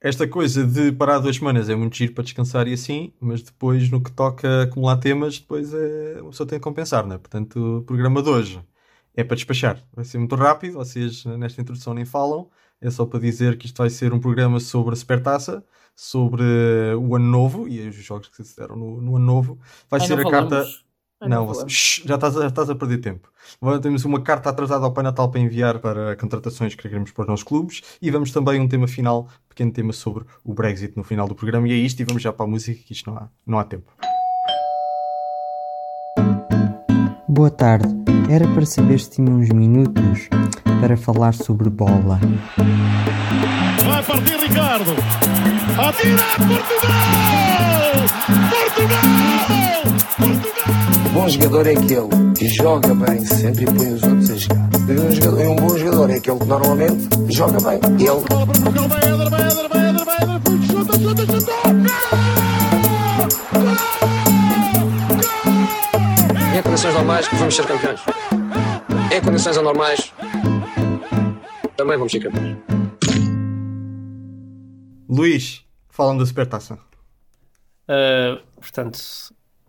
esta coisa de parar duas semanas é muito giro para descansar e assim, mas depois no que toca acumular temas, depois é, uma pessoa tem que compensar, né? Portanto, o programa de hoje é para despachar. Vai ser muito rápido, vocês nesta introdução nem falam. É só para dizer que isto vai ser um programa sobre a Supertaça, sobre o Ano Novo e os jogos que se deram no, no Ano Novo. Vai Ai, ser a carta. Ai, não Não, você-. Shhh, já, estás, a- já estás a perder tempo. Agora temos uma carta atrasada ao Pai Natal para enviar para contratações que queremos para os nossos clubes e vamos também um tema final, pequeno tema sobre o Brexit no final do programa. E é isto, e vamos já para a música, que isto não há, não há tempo. Boa tarde. Era para saber se tinha uns minutos para falar sobre bola. Vai partir Ricardo. Atira Portugal! Portugal! Portugal! Bom jogador é aquele que joga bem sempre e põe os outros a jogar. E um, jogador- e um bom jogador é aquele que normalmente joga bem. Ele chuta, chuta! em condições normais vamos ser campeões. Em condições anormais também vamos ser campeões. Luís, falam da Supertaça. Uh, portanto,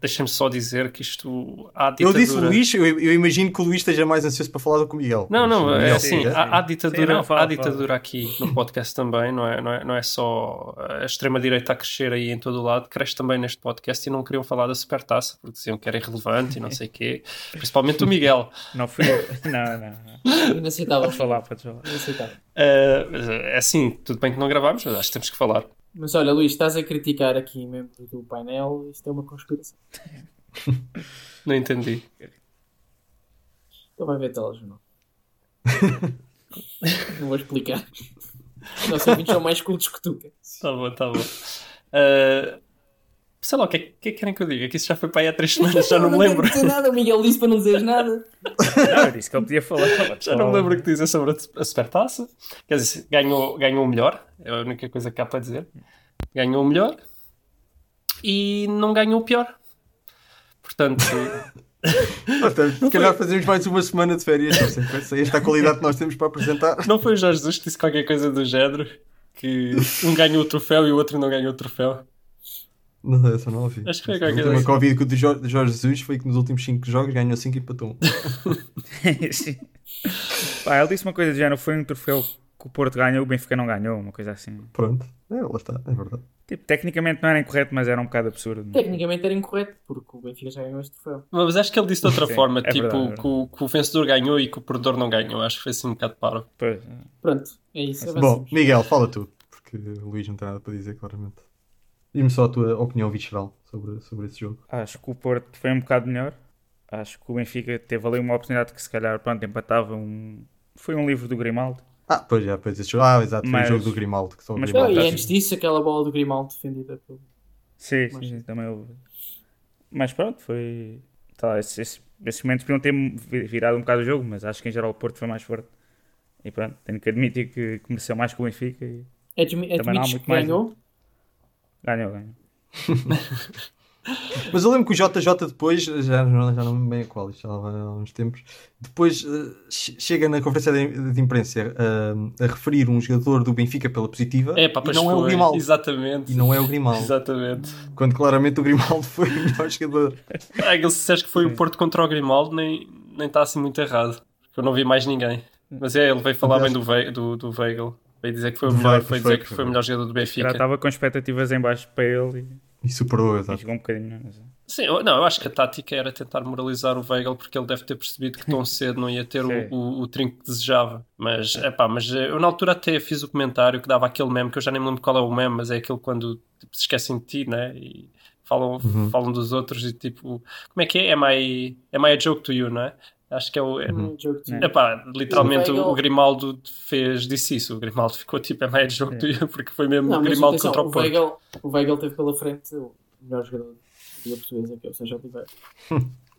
deixem-me só dizer que isto há Eu ditadura. disse Luís, eu, eu imagino que o Luís esteja mais ansioso para falar do que o Miguel. Não, não, é Miguel, assim, sim, há, há ditadura, Sim, não, fala, há fala. ditadura aqui no podcast também, não é, não é, não é só a extrema-direita a crescer aí em todo o lado, cresce também neste podcast e não queriam falar da supertaça, porque diziam que era irrelevante e não sei o quê, principalmente o Miguel. Não fui eu. Não, não. não. Inaceitável. Podes falar, podes falar. Inaceitável. Uh, mas, é assim, tudo bem que não gravámos, mas acho que temos que falar. Mas olha, Luís, estás a criticar aqui membros do painel. Isto é uma conspiração. Não entendi. Então vai ver telejornal. não vou explicar. Os nossos ouvintes são mais cultos que tu. Tá bom, tá bom. Uh, sei lá, o que é que é que querem que eu diga? Que isso já foi para aí há três semanas, já não me quero lembro. dizer nada. O Miguel disse para não dizeres nada. Não, eu disse que ele podia falar. Já não me lembro o que dizer sobre a Supertaça. Quer dizer, ganhou, ganhou o melhor, é a única coisa que há para dizer. Ganhou o melhor e não ganhou o pior. Portanto, Portanto, se calhar fazemos mais uma semana de férias. não sei, Esta qualidade que nós temos para apresentar. não foi o Jorge Jesus que disse qualquer coisa do género que um ganhou o troféu e o outro não ganhou o troféu. Não, essa não ouvi. Acho que foi A qualquer coisa que ouvi do Jorge, do Jorge Jesus foi que nos últimos 5 jogos ganhou 5 e empatou. um. Sim. Pá, ele disse uma coisa do género: foi um troféu que o Porto ganhou, o Benfica não ganhou, uma coisa assim. Pronto, é, lá está, é verdade. Tipo, tecnicamente não era incorreto, mas era um bocado absurdo. Tecnicamente era incorreto, porque o Benfica já ganhou este troféu. Mas acho que ele disse de outra Sim, forma, é tipo, verdade, é verdade. que, o, que o vencedor ganhou e que o perdedor não ganhou. Acho que foi assim um bocado parvo. Pois, Pronto, é isso. Bom, avancemos. Miguel, fala tu, porque o Luís não tem nada para dizer, claramente. Diz-me só a tua opinião visceral sobre, sobre esse jogo. acho que o Porto foi um bocado melhor. Acho que o Benfica teve ali uma oportunidade que se calhar pronto, empatava um. Foi um livro do Grimaldo. Ah, pois já, pois esse jogo. Ah, exato, foi Mas- o jogo do Grimaldo. Que só mas- Não, Grimaldo e já antes tinha. disso, aquela bola do Grimaldo defendida pelo. Sim, Mas- sim, também houve. Mas pronto, foi. Tá, esses, esses, esses momentos podiam ter vi- virado um bocado o jogo, mas acho que em geral o Porto foi mais forte. E pronto, tenho que admitir que mereceu mais que o Benfica e Admi não admites que mais, ganhou? ganhou. Mas eu lembro que o JJ depois, já, não- já não me bem a qual, isto já há uns tempos, depois che- chega na conferência de, de imprensa eh, a referir um jogador do Benfica pela positiva É, pá, e não é o foi. Grimaldo. Exatamente. E não é o Grimaldo. Exatamente. Quando claramente o Grimaldo foi o melhor jogador. Ah, ele se disseste que foi o Porto contra o Grimaldo, nem nem está assim muito errado. Porque eu não vi mais ninguém. Mas é, ele veio falar bem do, Ve do, do Weigl. Veio dizer que foi o melhor, foi foi, dizer que foi. foi o melhor jogador do Já Benfica. estava com expectativas em baixo para ele e, E superou, exato. um bocadinho. Mas, Sim, eu, não, eu acho que a tática era tentar moralizar o Weigl porque ele deve ter percebido que tão cedo não ia ter o, o, o trinco que desejava. Mas, epá, mas eh, eu na altura até fiz o comentário que dava aquele meme, que eu já nem me lembro qual é o meme, mas é aquele quando tipo, se esquecem de ti, né? E falam, falam dos outros e tipo, como é que é? Am I, am I a joke to you, não é? Acho que é o. É, Um jogo de- Epá, literalmente O Grimaldo fez, disse isso. O Grimaldo ficou tipo, é mais jogo to you, porque foi mesmo Não, o Grimaldo atenção, contra o o Porto. O Weigl teve pela frente o melhor jogador da Portuguesa, que é o Sérgio Oliveira.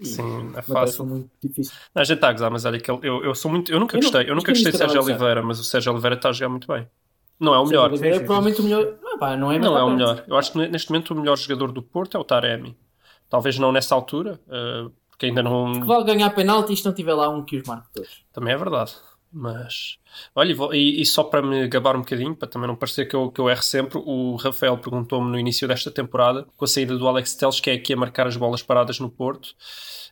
Sim, é fácil. muito difícil. Não, a gente está a gozar, mas olha que eu, eu sou muito. Eu nunca Eu não- gostei, eu mas nunca gostei de Sérgio? Oliveira, mas o Sérgio Oliveira está a jogar muito bem. Não é o Sérgio melhor. Oliveira é sim, provavelmente o melhor. Ah, pá, não é Não é o melhor. Eu acho que neste momento o melhor jogador do Porto é o Taremi. Talvez não nessa altura, eh, porque ainda Que não. vale ganhar penalti e se não tiver lá um que os marque todos. Também é verdade. Mas, olha, e e, só para me gabar um bocadinho, para também não parecer que eu, que eu erro sempre, o Rafael perguntou-me no início desta temporada, com a saída do Alex Telles, que é aqui a marcar as bolas paradas no Porto,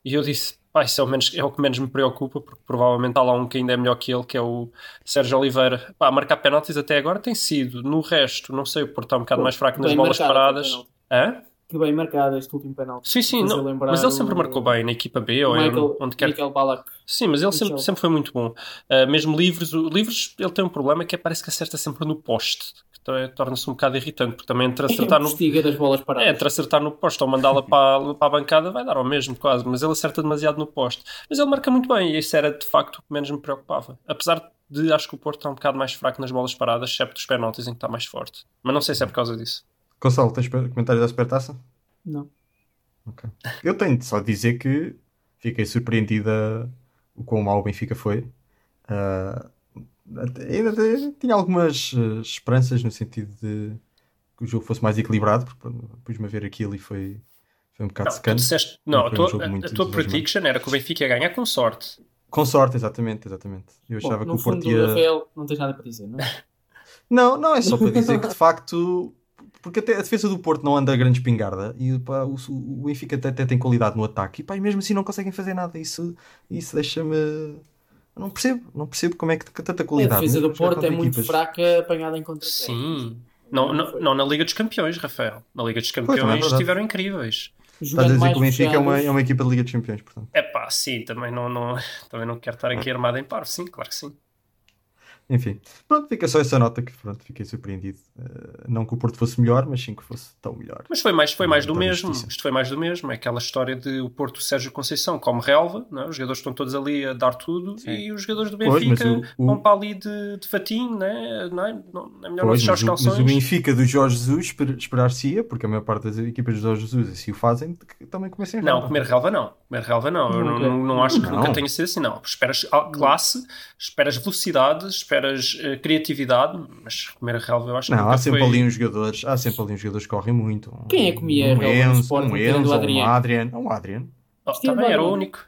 e eu disse, pá, isso é o, menos, é o que menos me preocupa, porque provavelmente há lá um que ainda é melhor que ele, que é o Sérgio Oliveira. Pá, marcar penaltis até agora tem sido, no resto, não sei, o Porto está um bocado Pô, mais fraco nas bolas marcado, paradas. Hã? Que bem marcado este último penalti. Sim, sim, não, mas ele sempre o- marcou bem na equipa B ou em- Michael, onde quer que Michael Ballack. Sim, mas ele sempre, sempre foi muito bom. Uh, mesmo livros, o livros ele tem um problema que é parece que acerta sempre no poste, to- torna-se um bocado irritante, porque também entre acertar no, das bolas paradas. é, entre acertar no poste ou mandá-la para, para a bancada vai dar ao mesmo quase, mas ele acerta demasiado no poste. Mas ele marca muito bem e isso era de facto o que menos me preocupava. Apesar de acho que o Porto está um bocado mais fraco nas bolas paradas, excepto dos penaltis em que está mais forte. Mas não sei se é por causa disso. Gonçalo, tens comentários da Supertaça? Não. Ok. Eu tenho só de dizer que fiquei surpreendida o quão mau o Benfica foi. Até- ainda até tinha algumas eh, esperanças no sentido de que o jogo fosse mais equilibrado, porque pus-me a ver aquilo e foi, foi um bocado Não, secante. disseste, não, Não a um tua, jogo a- tua prediction era que o Benfica ia ganhar com sorte. Com sorte, exatamente, exatamente. Eu Bom, achava que no o Porto fundo, ia... Rafael, não tens nada para dizer, não é? Não, não, é só para dizer que de facto. Porque até a defesa do Porto não anda a grande espingarda e pá, o, o Benfica até, até tem qualidade no ataque e, pá, e mesmo assim não conseguem fazer nada. Isso, isso deixa-me. Não percebo, não percebo como é que tanta A qualidade. defesa mesmo do a Porto é muito equipas. fraca apanhada em contra Sim. Não, não, não na Liga dos Campeões, Rafael. Na Liga dos é Campeões verdade. estiveram incríveis. Estás a dizer que o Benfica é uma, é uma equipa de Liga dos Campeões, portanto. É pá, sim, também não, não, também não quero estar aqui armado em par. Sim, claro que sim. Enfim, pronto, fica só essa nota que pronto, fiquei surpreendido. Eh, não que o Porto fosse melhor, mas sim que fosse tão melhor. Mas foi mais, foi mais do mesmo. justiça. Isto foi mais do mesmo. É aquela história de o Porto Sérgio Conceição como relva, não é? os jogadores estão todos ali a dar tudo Sim. e os jogadores do Pois, Benfica mas o- o- vão para ali de, de fatinho, né? não é? Não, é melhor não Pois, fechar mas, os o, mas calções. o Benfica do Jorge Jesus esper- esperar-se-ia, porque a maior parte das equipas do Jorge Jesus assim o fazem, também comecem a Não, comer relva não. Comer relva não. Eu não, não, não acho que Não. nunca tenha sido assim, não. Esperas a- classe, esperas velocidade, esperas eh, criatividade, mas comer relva eu acho que Não, há sempre foi... ali uns jogadores, há sempre ali uns jogadores que correm muito. Quem é que comia um relva no Enzo, um Enzo, um Adriano? Adrian, um Adrian. Oh, também era o único.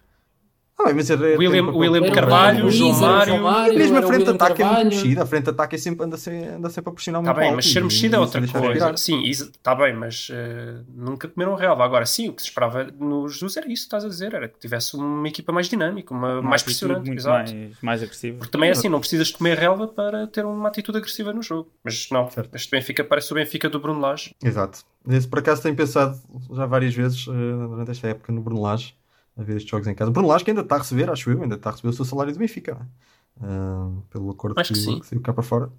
Ah, bem, mas era, era- William- tem um William Carvalho, Luís, João o Mário. João Mário, Mesmo a o frente de ataque é muito Carvalho. mexida, a frente de ataque é sempre, anda, se, anda sempre a pressionar Está muito bem, alto mas e- ser mexido é e outra coisa. Sim, está bem, mas eh, nunca comeram relva. Agora, sim, o que se esperava no Jesus era isso que estás a dizer, era que tivesse uma equipa mais dinâmica, uma, Uma mais pressionante. Exato. mais, mais agressiva. Porque também é assim, não precisas de comer relva para ter uma atitude agressiva no jogo. Mas não, Certo. este Benfica parece o Benfica do Bruno Lage. Exato. Esse, por acaso tenho pensado já várias vezes eh, durante esta época no Bruno Lage, a ver estes jogos em casa. Bruno Lage que ainda está a receber, acho eu, ainda está a receber o seu salário do Benfica, é? Ah, pelo acordo Acho que sim. saiu cá para fora.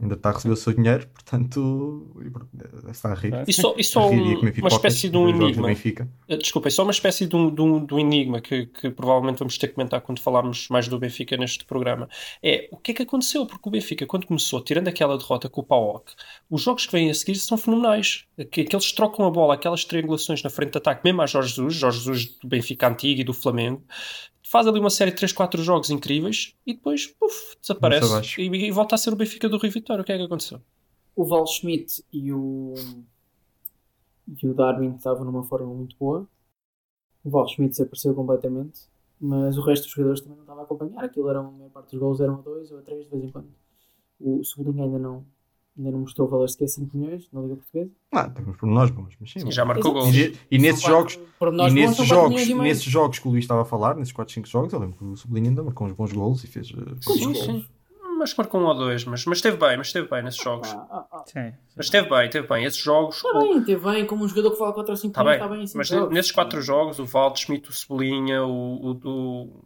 Ainda está a receber o seu dinheiro, portanto, e, estar a rir. E só, e só rir e um- comer uma espécie de um enigma. Eh, Desculpem, só uma espécie de um, de um- de um enigma que, que provavelmente vamos ter que comentar quando falarmos mais do Benfica neste programa. É o que é que aconteceu? Porque o Benfica, quando começou, tirando aquela derrota com o PAOK, os jogos que vêm a seguir são fenomenais. Que, que eles trocam a bola, aquelas triangulações na frente de ataque, mesmo a Jorge Jesus, Jorge Jesus do Benfica antigo e do Flamengo. Faz ali uma série de 3, 4 jogos incríveis e depois, desaparece e, e volta a ser o Benfica do Rui Vitória. O que é que aconteceu? O Val Schmidt e o, e o Darwin estavam numa forma muito boa. O Val Schmidt desapareceu completamente, mas o resto dos jogadores também não estava a acompanhar. Aquilo eram, a maior parte dos gols eram a 2 ou a 3 de vez em quando. O Sublinho ainda não, ainda não mostrou valor sequer 5 milhões na Liga Portuguesa. Ah, temos por nós bons, mas sim. Sim, já marcou gols. E, e nesses São jogos, quatro- nós e nesses jogos, e nesses jogos que o Luís estava a falar, nesses 4, 5 jogos, eu lembro que o Sublinho ainda marcou uns bons golos e fez. eh, Quantos Sim, gols? sim. Mas marcou um ou dois, mas, mas esteve bem, mas esteve bem nesses jogos. Ah, ah, ah. Sim. Mas esteve bem, esteve bem. Esses jogos. Está bem, teve bem, como um jogador que fala 4 ou 5 Está bem, está bem mas jogos. nesses quatro jogos, o Valdo, Schmidt, o Cebolinha, o. o, o...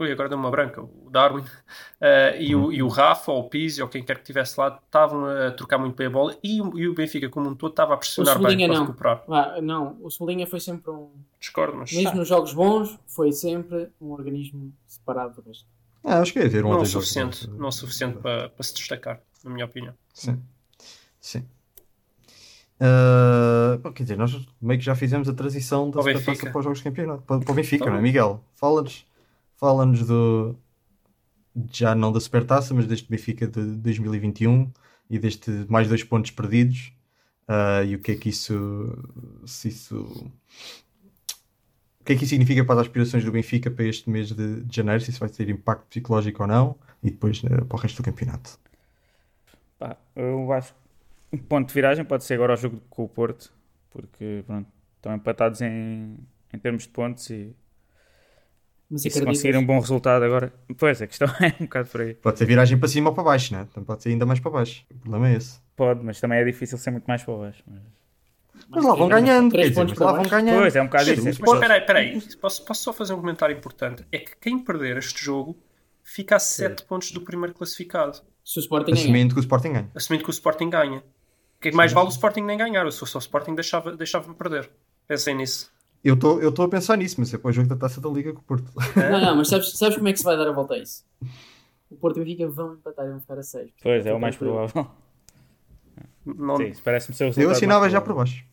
Ui, agora deu uma branca. O Darwin eh, e, o, e o Rafa, ou o Pizzi, ou quem quer que estivesse lá, estavam a trocar muito bem a bola e, o- e o Benfica, como um todo, estava a pressionar bem para não. recuperar. Ah, não, o Sublinha foi sempre um. Discordo, mas. Mesmo nos jogos bons, foi sempre um organismo separado do resto. Ah, acho que é ver um Não o dois jogos. suficiente, não o suficiente para, para se destacar, na minha opinião. Sim. Sim. Ah, bom, quer dizer, nós meio que já fizemos a transição da Benfica. para os jogos de campeonato. Para, para o Benfica, Então. não é, Miguel? Fala-nos fala do. Já não da Supertaça, mas deste Benfica de 2021 e deste mais dois pontos perdidos. Ah, e o que é que isso. Se isso. O que é que isso significa para as aspirações do Benfica para este mês de, de janeiro, se isso vai ter impacto psicológico ou não, e depois eh, para o resto do campeonato. Pá, eu acho que um ponto de viragem pode ser agora o jogo com o Porto, porque pronto, estão empatados em, em termos de pontos e, Mas e se conseguirem um bom resultado agora. Pois, a questão é um bocado por aí. Pode ser viragem para cima ou para baixo, né? Então pode ser ainda mais para baixo. O problema é esse. Pode, mas também é difícil ser muito mais para baixo. Mas... Mas lá vão ganhando, três pontos lá vão ganhando. Pois, é um bocado isso. o espera aí, espera aí. Posso, posso só fazer um comentário importante? É que quem perder este jogo fica a 7 pontos do primeiro classificado, Se o Sporting ganhar. Assumindo que o Sporting ganha. assumindo que o Sporting ganha. Que mais vale o Sporting nem ganhar. Eu se fosse o Sporting deixava- deixava-me perder. Pensem nisso. Eu estou a pensar nisso, mas é para o jogo da taça da Liga com o Porto. Não, não, mas sabes, sabes como é que se vai dar a volta a isso? O Porto e o Benfica vão empatar e vão ficar a 6. Pois, é o mais provável. Não- Sim, isso parece-me ser o Eu assinava já por baixo.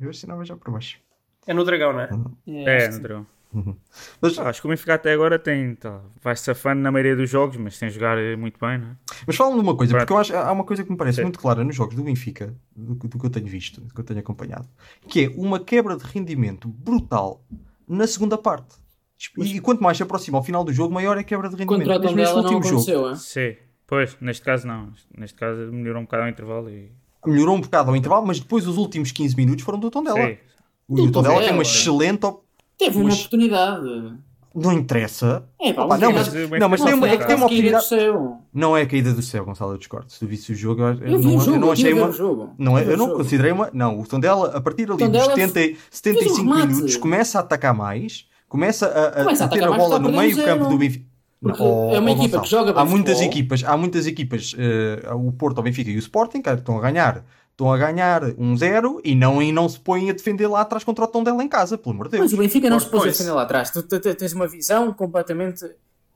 Eu assinava já por baixo. É no Dragão, não é? É, que no dragão. Mas, Ah, acho que o Benfica até agora tem, tá, vai safando na maioria dos jogos, mas sem jogar eh, muito bem, não é? mas fala-me de uma coisa, porque eu acho, há uma coisa que me parece Sim. muito clara nos jogos do Benfica, do, que- do que eu tenho visto, do que eu tenho acompanhado, que é uma quebra de rendimento brutal na segunda parte. E, quanto mais se aproxima ao final do jogo, maior é a quebra de rendimento. Contra o neste último jogo. aconteceu, hein? Sim, pois, neste caso não. Neste caso melhorou um bocado ao intervalo e. Melhorou um bocado ao intervalo, mas depois os últimos 15 minutos foram do Tondela. Sim, O Do Tondela tem uma excelente. Teve uma Mas- oportunidade. Não interessa. É, pá, Opa, não, mas, não, mas tem uma, é que tem uma oportunidade. Não é a caída do céu, Gonçalo, eu discordo. Se tu visse o jogo, eu, Eu não, jogo, eu não eu achei ver uma. jogo. Não, é, eu ver não considerei uma. Não, o Tondela, a partir ali dos 70, 75 remate. minutos, começa a atacar mais, começa a, a- Começa a a ter a bola no meio um campo do Benfica. Não, é uma equipa Gonçalo, que joga bem há muitas futebol. equipas, há muitas equipas, eh, o Porto, o Benfica e o Sporting, que estão a ganhar, estão a ganhar um zero e não, e não se põem a defender lá atrás contra o Tondela em casa, pelo amor de Deus. Mas o Benfica não se pôs a defender lá atrás. Tu tens uma visão completamente.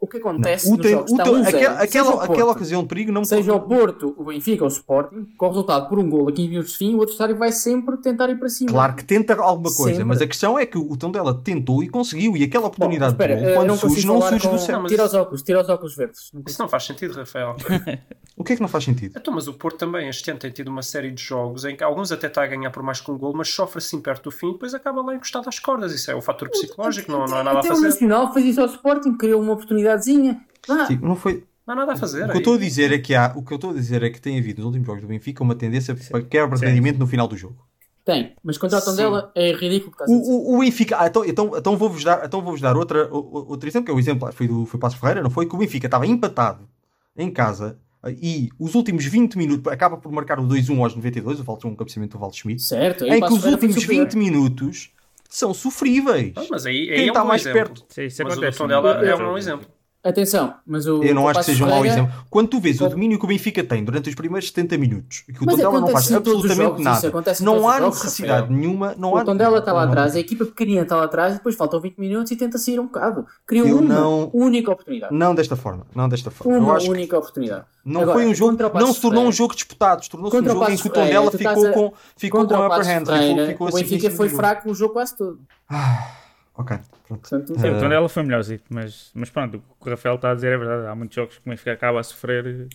O que acontece O nos jogos? o Está tem- 1-0, aquela, seja aquela, o Porto, aquela ocasião de perigo não Seja o Porto, o Benfica ou o Sporting, com o resultado por um gol a 15 minutos de fim, o adversário vai sempre tentar ir para cima. Claro que tenta alguma coisa, Sempre. mas a questão é que o Tondela tentou e conseguiu, e aquela Bom, oportunidade espera, de gol, eu quando não surge, não surge com... do céu. Não, mas Tira os óculos, tira os óculos verdes. Não Isso não faz sentido, Rafael. O que é que não faz sentido? Então, mas o Porto também este ano tem tido uma série de jogos em que alguns até está a ganhar por mais que um gol, mas sofre assim perto do fim e depois acaba lá encostado às cordas. Isso é o fator psicológico, não, não há nada a Até o fazer. Nacional fez isso ao Sporting, criou uma Ah, Sim, não foi. Não há nada a fazer. O que eu estou a dizer é que há, o que eu estou a dizer é que tem havido nos últimos jogos do Benfica uma tendência para quebra de Sim. rendimento no final do jogo. Tem, mas contra o Tondela é ridículo que estás O, a dizer. o, o Benfica, ah, então, então, então vou-vos dar, então vou-vos dar outra, outro exemplo, que é o exemplo, foi do foi Passo Ferreira, não foi? Que o Benfica estava empatado em casa ah, e os últimos 20 minutos, acaba por marcar o 2-1 aos 92, o Valdo um cabeceamento do Valdo Schmidt, Certo, em que os últimos superior. 20 minutos são sofríveis. Ah, mas aí, aí Quem é um está mais exemplo. perto? Sim, isso Mas o acontece. Tondela muito. é um exemplo. Atenção, mas o. Eu não acho que seja um mau exemplo. Quando tu vês o domínio que o Benfica tem durante os primeiros 70 minutos, que o Tondela não faz absolutamente nada, não há necessidade nenhuma. Não O Tondela está lá atrás, a equipa pequenina está lá atrás, depois faltam 20 minutos e tenta sair um bocado. Criou uma única oportunidade. Não desta forma, não desta forma. Uma única oportunidade. não foi um jogo, não se tornou um jogo disputado, tornou-se um jogo em que o Tondela ficou a- com, ficou Contra com o upper hand, o Benfica foi fraco no jogo quase todo. Ah, ok, pronto. Portanto, Sim, Eh, o Tondela foi melhorzinho, mas, mas pronto, o que o Rafael está a dizer é verdade. Há muitos jogos que o Benfica acaba a sofrer.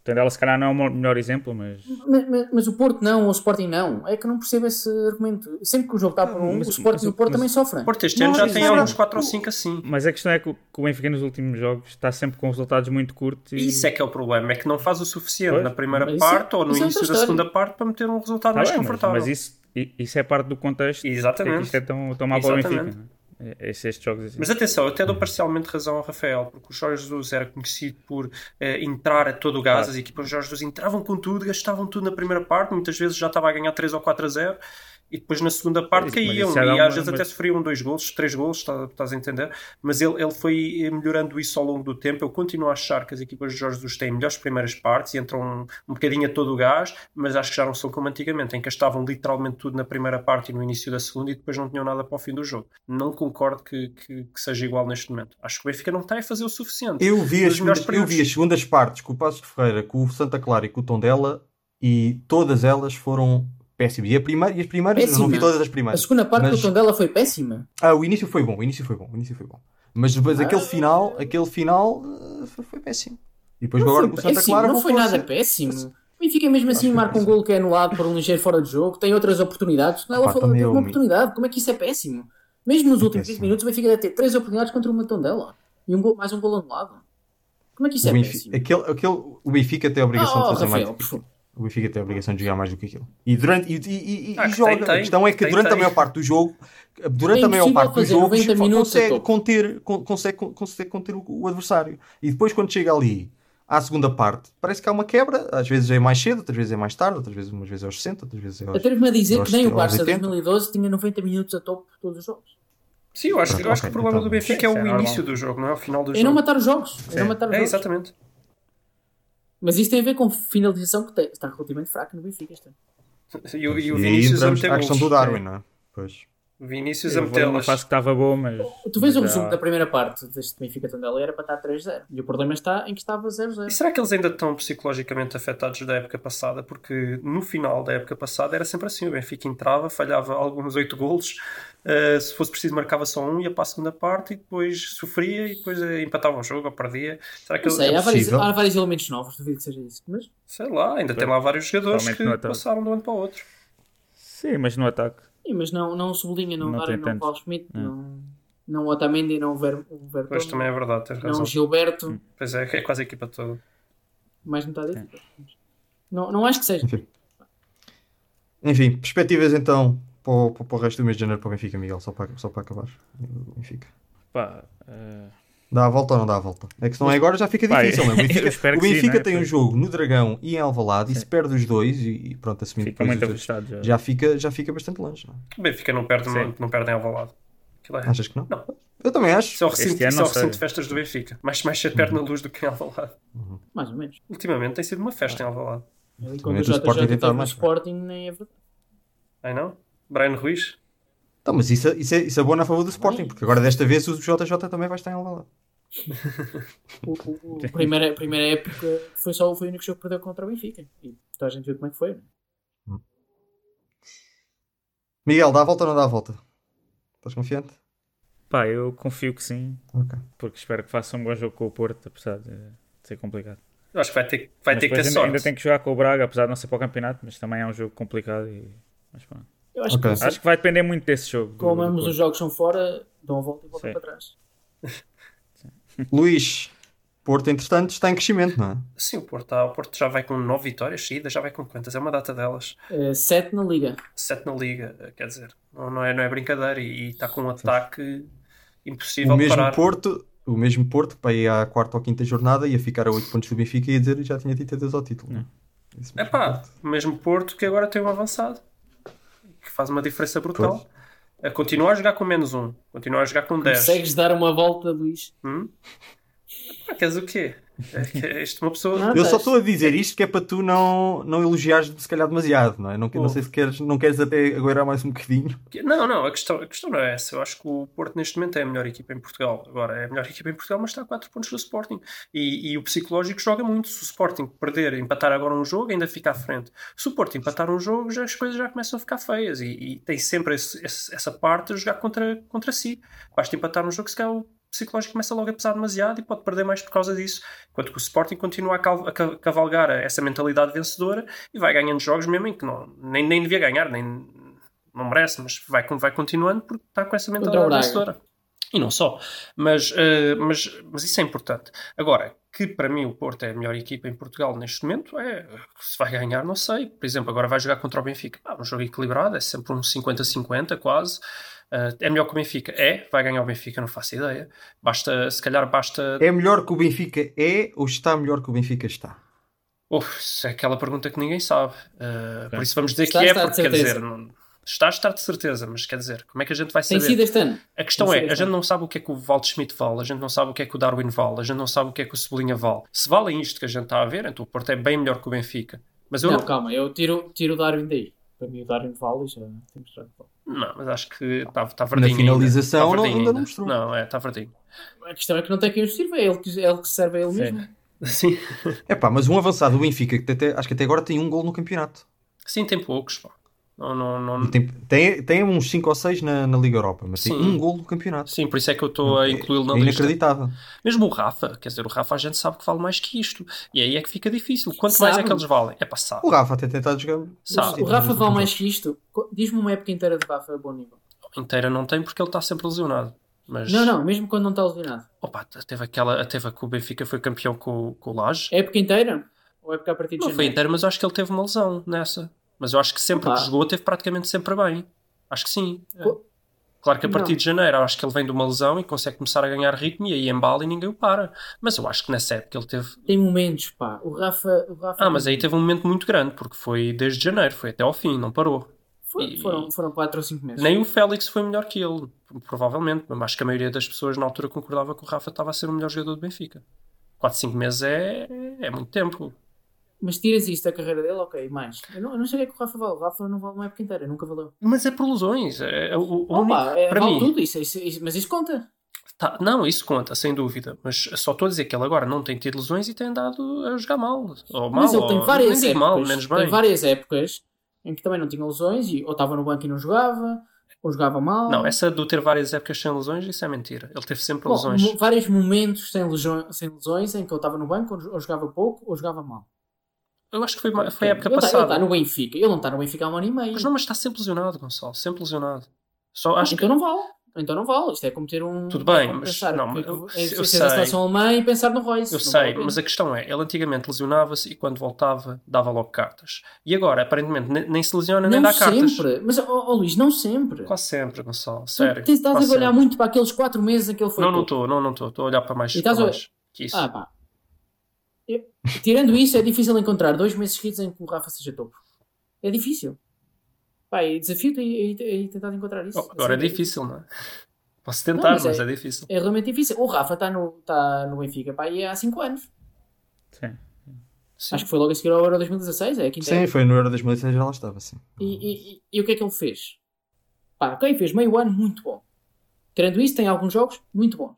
O Tondela, se calhar, não é o melhor exemplo, mas. mas, mas- mas o Porto não, o Sporting não. É que não percebo esse argumento. Sempre que o jogo está por um, mas- o Sporting mas- e o Porto mas- também sofrem. O Porto este ano já tem é alguns verdade. 4 ou 5 assim. Mas a questão é que o, que o Benfica nos últimos jogos está sempre com resultados muito curtos. E... Isso é que é o problema, é que não faz o suficiente Pois. na primeira Mas isso é- parte ou no é início outra da segunda parte para meter um resultado Tá mais bem, confortável. mas isso, isso é parte do contexto. Exatamente. Porque isto é tão, tão mal para o Exatamente. Benfica. É? É- Estes jogos assim. Mas atenção, eu até dou parcialmente razão ao Rafael, porque o Jorge Jesus era conhecido por eh, entrar a todo o gás, as equipas do Jorge Jesus entravam com tudo, gastavam tudo na primeira parte, muitas vezes já estava a ganhar 3 ou 4 a 0 e depois na segunda parte caíam e uma- às vezes até sofriam dois golos, três golos, está- estás a entender? Mas ele, ele foi eh, melhorando isso ao longo do tempo. Eu continuo a achar que as equipas de Jorge Jesus têm melhores primeiras partes e entram um, um bocadinho a todo o gás, mas acho que já não são como antigamente, em que gastavam literalmente tudo na primeira parte e no início da segunda e depois não tinham nada para o fim do jogo. Não concordo que, que- que seja igual neste momento. Acho que o Benfica não está a fazer o suficiente. Eu vi, as segundas, eu vi as segundas partes com o Passos de Ferreira, com o Santa Clara e com o Tondela e todas elas foram péssimas. E, a primeira, e as primeiras, eu não vi Péssima. todas as A primeiras. segunda parte Mas- do Tondela foi péssima. Ah, o início foi bom, o início foi bom, o início foi bom. Mas depois Ah. aquele final, aquele final eh, foi, foi péssimo. E depois Não agora foi com o Santa péssimo, Clara não foi a nada ser- péssimo. O Benfica mesmo assim marca um péssimo. gol que é anulado por um ligeiro fora de jogo, tem outras oportunidades. Não, ela teve eu uma oportunidade. Como é que isso é péssimo? Mesmo nos últimos péssimo. 20 minutos, o Benfica deve ter 3 oportunidades contra uma Tondela. E um gol, mais um gol anulado. Como é que isso O é Benfica, péssimo? aquele, aquele, o Benfica tem a obrigação Ah, oh, de fazer Rafael, mais. O Benfica tem a obrigação de jogar mais do que aquilo. E, durante, e, e- e- Ah, e joga. tem, tem. a questão é que Tem, durante a maior parte do jogo, durante É a maior parte do jogo, 90 minutos a consegue conter, con- consegue, consegue conter o, o adversário. E depois, quando chega ali à segunda parte, parece que há uma quebra. Às vezes é mais cedo, outras vezes é mais tarde, outras vezes, umas vezes é aos 60, outras vezes é aos. Atrevo-me a dizer aos- que nem o Barça de 80. 2012 tinha 90 minutos a topo todos os jogos. Sim, eu acho, eu acho que o problema então. do Benfica é Sim, o é início normal. do jogo, não é o final do É não jogo. matar os jogos. É Sim. não matar os É, jogos. exatamente. Mas isso tem a ver com finalização que tem- está relativamente fraca no Benfica. Este ano. E, o- e o E Vinícius entramos questão do. Darwin, não é? Pois. O Vinícius a metê-las. fase que estava boa, mas. Tu vês o resumo já- da primeira parte deste Benfica Tondela era para estar 3-0. E o problema está em que estava 0-0. E será que eles ainda estão psicologicamente afetados da época passada? Porque no final da época passada era sempre assim: o Benfica entrava, falhava alguns oito golos, eh, se fosse preciso marcava só um, ia para a segunda parte e depois sofria e depois eh, empatava o jogo ou perdia. Será que sei, há vários, possível. há vários elementos novos, duvido que seja isso. Mas sei lá, ainda tem lá vários jogadores que ataque. passaram de um ano para o outro. Sim, mas no ataque. Sim, mas não, não sublinha, não, Não Darwin, não. Paulo Schmidt, É. não, não Otamendi, não Ver, o Pois Vertonghen, também é verdade, tens razão. não Gilberto, Pois é, é quase a equipa toda. mais metade da equipa. Não, não acho que seja. Enfim. Enfim, perspectivas então para o, para o resto do mês de janeiro para o Benfica, Miguel, só para, só para acabar. Benfica. Pá, eh, Dá a volta ou não dá a volta? É que se não é agora já fica difícil. não é? O Benfica, espero o que sim, Benfica né? tem um jogo no Dragão e em Alvalade e se perde os dois e, e pronto, assumindo fica muito dois, já. já fica, já fica bastante longe. não é? O Benfica não perde, Sim. não, não perde em Alvalade. É- Achas que não? Não. Eu também acho. É o recinto, é recinto de festas do Benfica. Mais, mais cedo perde na luz do que em Alvalade. Mais ou menos. Ultimamente tem sido uma festa em Alvalade. Quando o Também o Sporting no mais Sporting, nem é verdade. Ai não? Brian Ruiz? Então, mas isso, é- isso, é, isso é bom na favor do Sporting, porque agora desta vez o JJ também vai estar em Alvalade. O, o, o primeira, a primeira época foi só foi o único jogo que perdeu contra o Benfica. E toda a gente viu como é que foi. né? Miguel, dá a volta ou não dá a volta? Estás confiante? Pá, eu confio que sim, Ok. porque espero que faça um bom jogo com o Porto, apesar de ser complicado. Eu acho que vai ter, vai Mas ter que ter ainda, sorte. ainda tem que jogar com o Braga, apesar de não ser para o campeonato, mas também é um jogo complicado. E... Mas, pronto. Eu acho Ok. que Acho que vai depender muito desse jogo. como ambos os jogos são fora, dão a volta e voltam Sim. para trás. Luís, Porto, entretanto, está em crescimento, não é? Sim, o Porto, tá- o Porto já vai com nove vitórias seguidas, já vai com quantas? É uma data delas. Eh, sete na Liga. Sete na Liga, eh, quer dizer, não, não, é, não é brincadeira. E e está com um ataque impossível O de mesmo parar. Porto, o mesmo Porto, que para ir à quarta ou quinta jornada, ia ficar a 8 pontos do Benfica e ia dizer já tinha tido adeus ao título. não é? É pá, Porto. o mesmo Porto que agora tem um avançado que faz uma diferença brutal. A continuar a jogar com menos um, continuar a jogar com 10. Consegues dar uma volta, Luís? Hum? Pá, queres o quê? É isto uma pessoa. Não. Eu só estou a dizer isto que é para tu não, não elogiares se calhar demasiado, não é? Não, não sei se queres, não queres até agora mais um bocadinho. Não, não, a questão, a questão não é essa. Eu acho que o Porto neste momento é a melhor equipa em Portugal. Agora, é a melhor equipa em Portugal, mas está a 4 pontos do Sporting. E, e o psicológico joga muito. Se o Sporting perder, empatar agora um jogo, ainda fica à frente. Se o Porto empatar um jogo, já, as coisas já começam a ficar feias. E, e tem sempre esse- esse- essa parte de jogar contra, contra si. Basta empatar um jogo, se calhar o psicológico começa logo a pesar demasiado e pode perder mais por causa disso. Enquanto que o Sporting continua a, cavalgar essa mentalidade vencedora e vai ganhando jogos mesmo em que não, nem, nem devia ganhar, nem não merece, mas vai, vai continuando porque está com essa mentalidade vencedora. E não só. Mas, eh, mas, mas isso é importante. Agora, que para mim o Porto é a melhor equipa em Portugal neste momento, é se vai ganhar, não sei. Por exemplo, agora vai jogar contra o Benfica. Ah, um jogo equilibrado, é sempre um 50-50 quase. Eh, é melhor que o Benfica? É, vai ganhar o Benfica, não faço ideia. Basta, se calhar basta. É melhor que o Benfica é ou está melhor que o Benfica está? Uf, isso é aquela pergunta que ninguém sabe. Uh, Por isso vamos dizer Está, que é, porque quer dizer, não, está a estar de certeza, mas quer dizer, como é que a gente vai Tem saber? sido este ano. A questão Tem é, a gente ano. não sabe o que é que o Valde Schmidt vale, a gente não sabe o que é que o Darwin vale, a gente não sabe o que é que o Cebolinha vale. Se valem isto que a gente está a ver, então o Porto é bem melhor que o Benfica. Mas eu Não, não, calma, eu tiro, tiro o Darwin daí. Para mim o Darwin vale e já tem vale. Não, mas acho que está está verdinho. finalização ainda. Está não- ainda não mostrou. Não, é, está verdinho. A questão é que não tem quem o sirva, é ele que, é ele que se serve a ele Sim. mesmo. Sim, É pá, mas um avançado do Benfica, que até, acho que até agora tem um gol no campeonato. sim tem poucos. pá. Não, não, não... Tem, tem, tem uns 5 ou 6 na, na Liga Europa, mas tem Sim. um gol no campeonato. Sim, por isso é que eu estou a incluí-lo na é lista. inacreditável. Mesmo o Rafa, quer dizer, o Rafa a gente sabe que vale mais que isto. E aí é que fica difícil. Quanto mais é Sabe. que eles valem? É passado. O Rafa até tentado jogar. Sabe. O Rafa vale mais que isto. Diz-me uma época inteira de Rafa a bom nível. inteira não tem porque ele está sempre lesionado. Mas, Não, não, mesmo quando não está lesionado. Opa, teve aquela, teve a que o Benfica foi campeão com, com o Laje. Época inteira? Ou época a partir de Não foi inteira, mas eu acho que ele teve uma lesão nessa. Mas eu acho que sempre Opa. que jogou, teve praticamente sempre bem. Acho que sim. Pô. Claro que a partir Não. de janeiro, acho que ele vem de uma lesão e consegue começar a ganhar ritmo e aí embala e ninguém o para. Mas eu acho que nessa época ele teve. Tem momentos, pá. O Rafa. O Rafa Ah, mas aí teve um momento muito grande, porque foi desde janeiro, foi até ao fim, não parou. Foi- e- foram, foram 4 ou 5 meses. Nem o Félix foi melhor que ele, provavelmente, mas acho que a maioria das pessoas na altura concordava que o Rafa estava a ser o melhor jogador do Benfica. 4, 5 meses é, é muito tempo. Mas tiras isso da carreira dele, ok, mais. Eu não, eu não sei o que é o Rafa vale. O Rafa não vale uma época inteira, nunca valeu. Mas é por lesões. É, é o, o único, é, para vale mim, tudo, isso, isso- isso- mas isso conta. Tá, não, isso conta, sem dúvida. Mas só estou a dizer que ele agora não tem tido lesões e tem andado a jogar mal. Ou mal, mas ele tem várias épocas. mal, menos bem. Tem várias épocas em que também não tinha lesões e ou estava no banco e não jogava, ou jogava mal. Não, essa do ter várias épocas sem lesões, isso é mentira. Ele teve sempre Bom, lesões. vários momentos sem, lesões, sem lesões em que eu estava no banco ou jogava pouco ou jogava mal. Eu acho que foi, foi a época ele tá- Ele passada. está no Benfica. Ele não está no Benfica há um ano e meio. Mas não, mas está sempre lesionado, Gonçalo. Sempre lesionado. Só acho que então não vale. Então não vale. Isto é como ter um. Tudo bem, é mas- pensar não, que- eu- é eu sei. seleção alemã e pensar no Royce. Eu sei, vale a mas a questão é, ele antigamente lesionava-se e quando voltava dava logo cartas. E agora, aparentemente, ne- nem se lesiona nem Não dá cartas. sempre. Mas, ó ó, Luís, não sempre. Quase sempre, Gonçalo. Tu Sério. tens- estás a olhar sempre. muito para aqueles 4 meses em que ele foi. Não, não estou, não, não estou. Estou a olhar para mais, E estás para a- mais que isso. Ah, pá. Eu- tirando isso, é difícil encontrar dois meses seguidos em que o Rafa seja topo. É difícil. Pá, e desafio-te a, tentar encontrar isso. Oh, agora é difícil, não é? Posso tentar, mas mas, é- é... difícil. É realmente difícil. O Rafa está no, tá no Benfica, pá, e é há 5 anos. Sim. Sim. Acho que foi logo a seguir ao Euro 2016, é Sim, foi no Euro 2016 já lá estava, sim. E, e- e- e o que é que ele fez? Pá, ok, fez meio ano muito bom. Tirando isso, tem alguns jogos muito bons.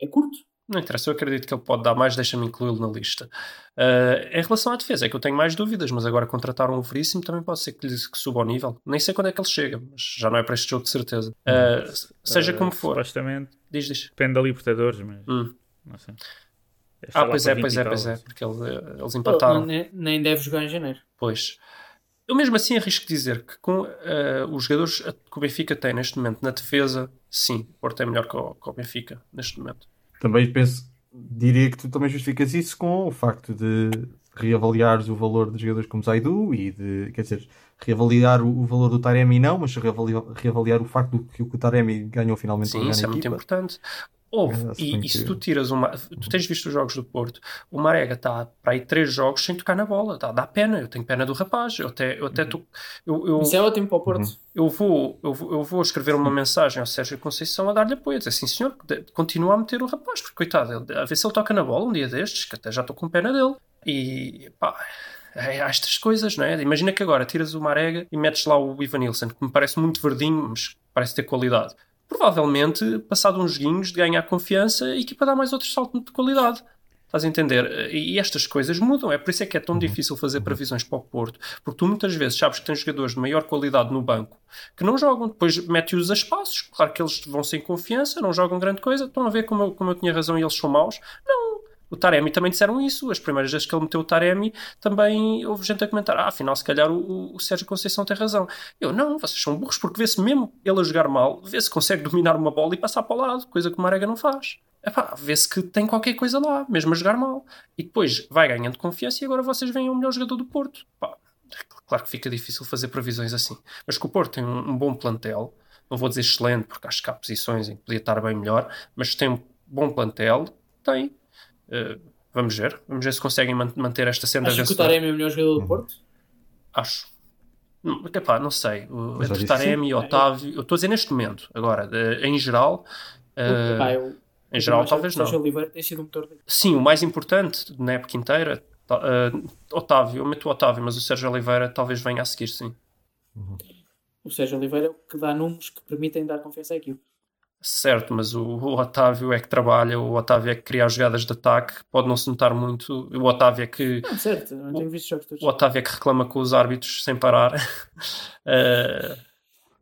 É curto. Não interessa, eu acredito que ele pode dar mais, deixa-me incluí-lo na lista. Ah, em relação à defesa, é que eu tenho mais dúvidas, mas agora contratar um Veríssimo também pode ser que, lhe- que suba ao nível. Nem sei quando é que ele chega, mas já não é para este jogo de certeza. Ah, seja Eh, como for, Supostamente diz, diz. depende da Libertadores, mas Hum. não sei. Deve Ah, pois é, 20 pois é, pois é, porque ele- eles Ele empataram. nem, nem deve jogar em janeiro. Pois. Eu mesmo assim arrisco dizer que com os jogadores que o Benfica tem neste momento na defesa, sim, o Porto é melhor que o, que o Benfica neste momento. Também penso, diria que tu também justificas isso com o facto de reavaliares o valor de jogadores como Zaidu e de, quer dizer, reavaliar o, o valor do Taremi não, mas reavaliar, reavaliar o facto de que o Taremi ganhou finalmente Sim, isso é muito equipa. importante. Houve, É, e, e se tu tiras uma. Tu tens visto os jogos do Porto, o Marega está para aí três jogos sem tocar na bola, dá, dá pena. Eu tenho pena do rapaz. Eu até, eu até tô- eu, eu, Isso é ótimo para o Porto. eu, vou, eu, vou, eu vou escrever uma mensagem ao Sérgio Conceição a dar-lhe apoio, a dizer sim senhor, continua a meter o rapaz, porque coitado, ele- a ver se ele toca na bola um dia destes, que até já estou com pena dele. E pá, é, há estas coisas, não é? Imagina que agora tiras o Marega e metes lá o Ivan Nilsson, que me parece muito verdinho, mas parece ter qualidade. Provavelmente, passado uns joguinhos de ganhar confiança, a equipa dá mais outro salto de qualidade. Estás a entender? E estas coisas mudam. É por isso é que é tão difícil fazer previsões para o Porto. Porque tu muitas vezes sabes que tens jogadores de maior qualidade no banco que não jogam. Depois mete-os a espaços. Claro que eles vão sem confiança, não jogam grande coisa. Estão a ver como eu, como eu tinha razão e eles são maus? Não. O Taremi também disseram isso. As primeiras vezes que ele meteu o Taremi, também houve gente a comentar: ah, afinal, se calhar o, o Sérgio Conceição tem razão. Eu, não, vocês são burros, porque vê-se mesmo ele a jogar mal, vê-se consegue dominar uma bola e passar para o lado, coisa que o Marega não faz. Epá, vê-se que tem qualquer coisa lá, mesmo a jogar mal. E depois vai ganhando confiança e agora vocês veem o melhor jogador do Porto. Pá, claro que fica difícil fazer previsões assim. Mas que o Porto tem um, um bom plantel, não vou dizer excelente, porque acho que há posições em que podia estar bem melhor, mas tem um bom plantel, tem. Eh, vamos ver. Vamos ver se conseguem man- manter esta senda Acho que o. Taremi é o melhor jogador do Porto. Acho. Não, epá, não sei. O- entre Taremi e. Otávio, eu estou a dizer neste momento, agora, em geral. Pá, eu- em geral, talvez que o Sérgio não. Oliveira tem sido o motor. Sim, o mais importante na época inteira, eh, Otávio, eu meto o Otávio, mas o Sérgio Oliveira talvez venha a seguir, sim. O Sérgio Oliveira é o que dá números que permitem dar confiança à equipe. Certo, mas o, o Otávio é que trabalha, o Otávio é que cria as jogadas de ataque, pode não se notar muito. O Otávio é que, Não, certo, não tenho visto jogos todos. o Otávio é que reclama com os árbitros sem parar. Eh,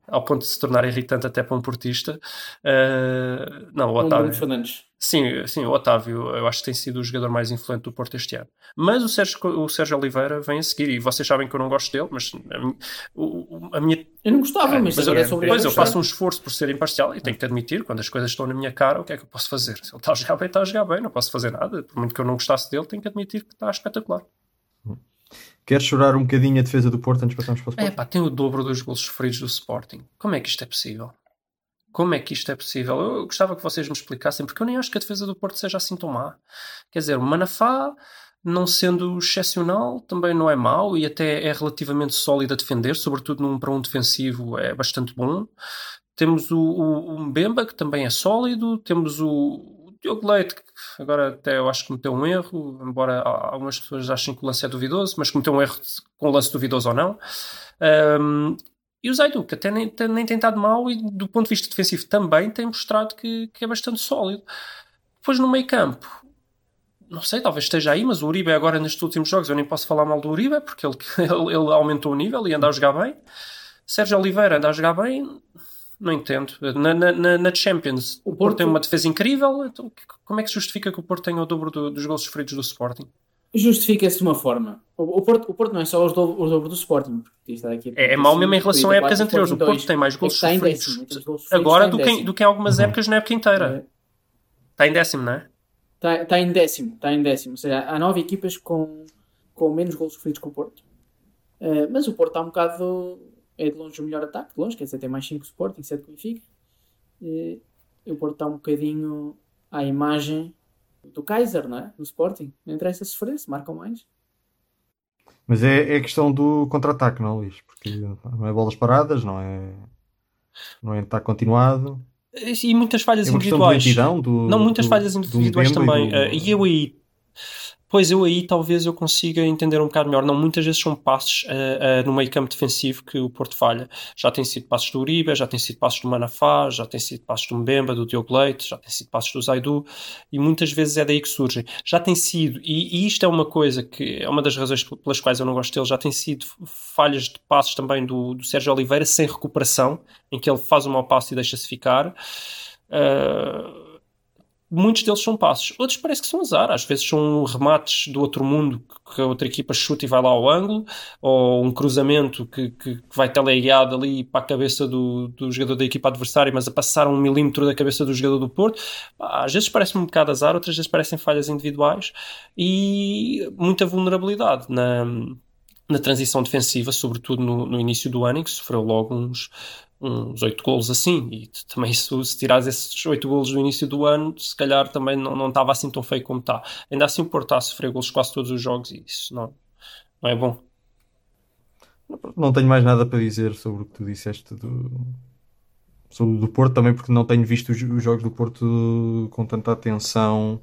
ao ponto de se tornar irritante até para um portista. Uh, não, o Otávio. Fernandes. Sim, sim, o Otávio eu acho que tem sido o jogador mais influente do Porto este ano. Mas o Sérgio, o Sérgio Oliveira vem a seguir e vocês sabem que eu não gosto dele, mas a, a minha. Eu não gostava, é, mas, mas agora eu, é sobre Pois eu faço um esforço por ser imparcial e tenho que admitir, quando as coisas estão na minha cara, o que é que eu posso fazer? Se ele está a jogar bem, está a jogar bem, não posso fazer nada. Por muito que eu não gostasse dele, tenho que admitir que está espetacular. Queres chorar um bocadinho a defesa do Porto antes de passarmos para o Sporting? É pá, tem o dobro dos gols sofridos do Sporting. Como é que isto é possível? Como é que isto é possível? Eu gostava que vocês me explicassem, porque eu nem acho que a defesa do Porto seja assim tão má. Quer dizer, o Manafá, não sendo excepcional, também não é mau e até é relativamente sólido a defender, sobretudo num para um defensivo é bastante bom. Temos o, o, o Mbemba, que também é sólido. Temos o, Diogo Leite, agora até eu acho que cometeu um erro, embora algumas pessoas achem que o lance é duvidoso, mas cometeu um erro com o lance duvidoso ou não. Um, e o Zaidu, que até nem, nem tem estado mal e do ponto de vista defensivo também tem mostrado que, que é bastante sólido. Depois no meio campo, não sei, talvez esteja aí, mas o Uribe agora nestes últimos jogos eu nem posso falar mal do Uribe porque ele, ele, ele aumentou o nível e anda a jogar bem. Sérgio Oliveira anda a jogar bem, não entendo. Na, na, na Champions, o Porto... Porto tem uma defesa incrível. Então, como é que se justifica que o Porto tenha o dobro do, dos gols sofridos do Sporting? Justifica-se de uma forma. O, o, Porto, o Porto não é só os dobro, o dobro do Sporting. Aqui, é, é mau mesmo em relação a épocas anteriores. O Porto tem mais gols é sofridos décimo, agora do que, do que em algumas épocas na época inteira. É. Está em décimo, não é? Está, está em décimo. Está em décimo. Ou seja, há nove equipas com, com menos gols sofridos que o Porto. Uh, mas o Porto está um bocado é de longe o melhor ataque, de longe, quer dizer, tem mais 5 Sporting, 7 com o Benfica. E o Porto está um bocadinho à imagem do Kaiser, não é? No Sporting. Não interessa se sofrer, se marcam mais. Mas é, é questão do contra-ataque, não, Luís? Porque não é bolas paradas, não é, não é ataque continuado. E muitas falhas é individuais. Do, não, muitas do, falhas individuais também. E, do... uh, e eu aí Pois eu aí talvez eu consiga entender um bocado melhor. Não, muitas vezes são passos uh, uh, no meio campo defensivo que o Porto falha. Já tem sido passos do Uribe, já tem sido passos do Manafá, já tem sido passos do Mbemba, do Diogo Leite, já tem sido passos do Zaidu e muitas vezes é daí que surgem. Já tem sido, e, e, isto é uma coisa que é uma das razões pelas quais eu não gosto dele, já tem sido falhas de passos também do, do Sérgio Oliveira sem recuperação, em que ele faz um mau passo e deixa-se ficar. Uh, muitos deles são passos, outros parece que são azar, às vezes são remates do outro mundo que a outra equipa chuta e vai lá ao ângulo, ou um cruzamento que, que, vai teleguiado ali para a cabeça do, do jogador da equipa adversária, mas a passar um milímetro da cabeça do jogador do Porto. Às vezes parece um bocado azar, outras vezes parecem falhas individuais e muita vulnerabilidade na, na transição defensiva, sobretudo no, no início do ano, em que sofreu logo uns uns 8 golos assim, e também se, se tirares esses 8 golos no início do ano, se calhar também não, não estava assim tão feio como está. Ainda assim o Porto está a sofrer golos quase todos os jogos e isso não, não é bom. Não tenho mais nada para dizer sobre o que tu disseste do, sobre do Porto, também porque não tenho visto os, os jogos do Porto com tanta atenção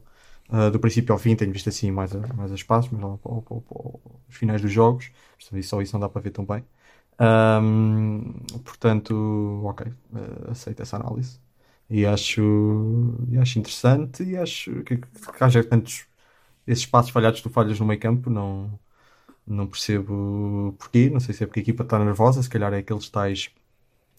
uh, do princípio ao fim, tenho visto assim mais mais espaços, mas ao, ao, ao, aos finais dos jogos, só isso não dá para ver tão bem. Um, portanto, ok, uh, aceito essa análise e acho, e acho interessante e acho que, que, que haja tantos esses passos falhados tu falhas no meio campo, não, não percebo porquê, não sei se é porque a equipa está nervosa, se calhar é aqueles tais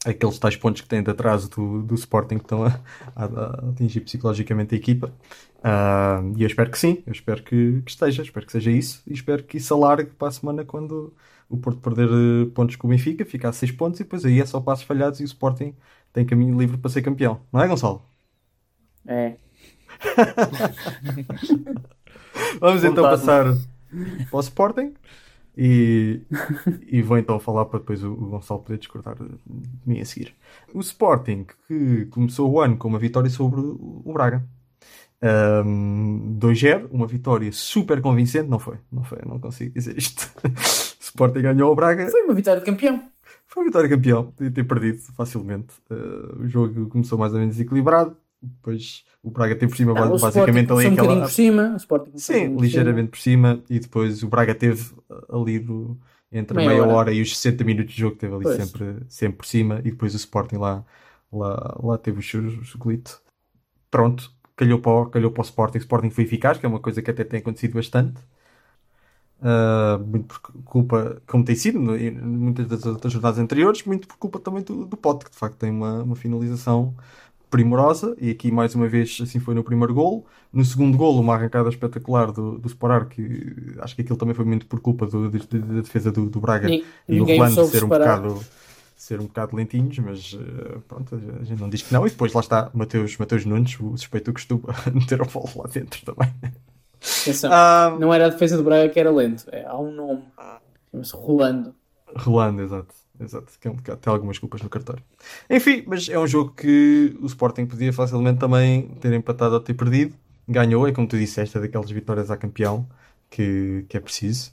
aqueles tais pontos que têm de atraso do, do Sporting que estão a, a, a atingir psicologicamente a equipa. Uh, e eu espero que sim, eu espero que, que, esteja, espero que seja isso e espero que isso alargue para a semana quando o Porto perder eh, pontos com o Benfica, fica a 6 pontos e depois aí é só passos falhados e o Sporting tem caminho livre para ser campeão. Não é, Gonçalo? É. Vamos então passar para o Sporting e, e vou então falar para depois o, o Gonçalo poder discordar de mim a seguir. O Sporting que começou o ano com uma vitória sobre o Braga. Um, 2-0, uma vitória super convincente, não foi, não foi, não consigo dizer isto. Sporting ganhou o Braga. Foi uma vitória de campeão. Foi uma vitória de campeão, podia ter perdido facilmente. Uh, o jogo começou mais ou menos equilibrado, depois o Braga teve por cima, basicamente ali um aquela. por cima, o Sporting Sim, um ligeiramente por cima, e depois o Braga teve ali do, entre meia, meia hora. hora. e os 60 minutos de jogo, teve ali sempre, sempre por cima, e depois o Sporting lá, lá, lá teve o chocolito. Pronto, calhou para, calhou para o Sporting. O Sporting foi eficaz, que é uma coisa que até tem acontecido bastante. Uh, muito por culpa, como tem sido muitas das outras jornadas anteriores, muito por culpa também do, do Pote, que de facto tem uma, uma finalização primorosa, e aqui mais uma vez assim foi no primeiro golo. No segundo golo, uma arrancada espetacular do, do Sporar, que acho que aquilo também foi muito por culpa do, de, da defesa do, do Braga e o ninguém Rolando ser um separar. bocado ser um bocado lentinhos, mas uh, pronto, a gente não diz que não. E depois lá está Mateus, Mateus Nunes, o suspeito que costuma meter a bola lá dentro também. Atenção, Ah, não era a defesa do Braga que era lento, é, há um nome, chama-se Rolando. Rolando, exato. Exato, que é um bocado, tem algumas culpas no cartório. Enfim, mas é um jogo que o Sporting podia facilmente também ter empatado ou ter perdido. Ganhou, é como tu disseste, é daquelas vitórias a campeão que, que é preciso.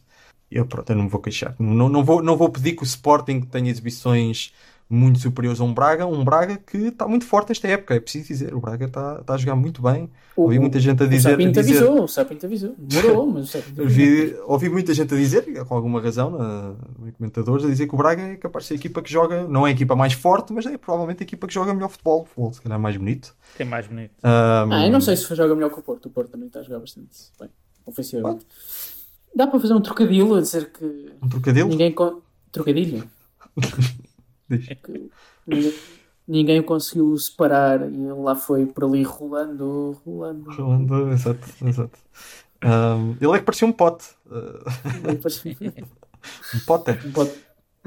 Eu, pronto, eu não me vou queixar. Não, não, vou, não vou pedir que o Sporting tenha exibições muito superiores a um Braga. Um Braga que está muito forte esta época, é preciso dizer. O Braga está, está a jogar muito bem. O, Ouvi muita gente a dizer. o Sapinto dizer avisou, o Sapinto avisou. Demorou, mas o Sapinto avisou. Vi- ouvi muita gente a dizer, com alguma razão, na, em comentadores, a dizer que o Braga é capaz de ser a equipa que joga, não é a equipa mais forte, mas é provavelmente a equipa que joga melhor futebol. Futebol, se calhar, mais bonito. Tem mais bonito. Ahm, Ah, eu não sei se joga melhor que o Porto. O Porto também está a jogar bastante bem, ofensivamente. Dá para fazer um trocadilho a dizer que Um trocadilho? ninguém. Trocadilho? Que ninguém, ninguém o conseguiu separar e ele lá foi por ali rolando, rolando. Rolando, exato, exato. Ahm, ele é que parecia um pote. Um pote. Um bote.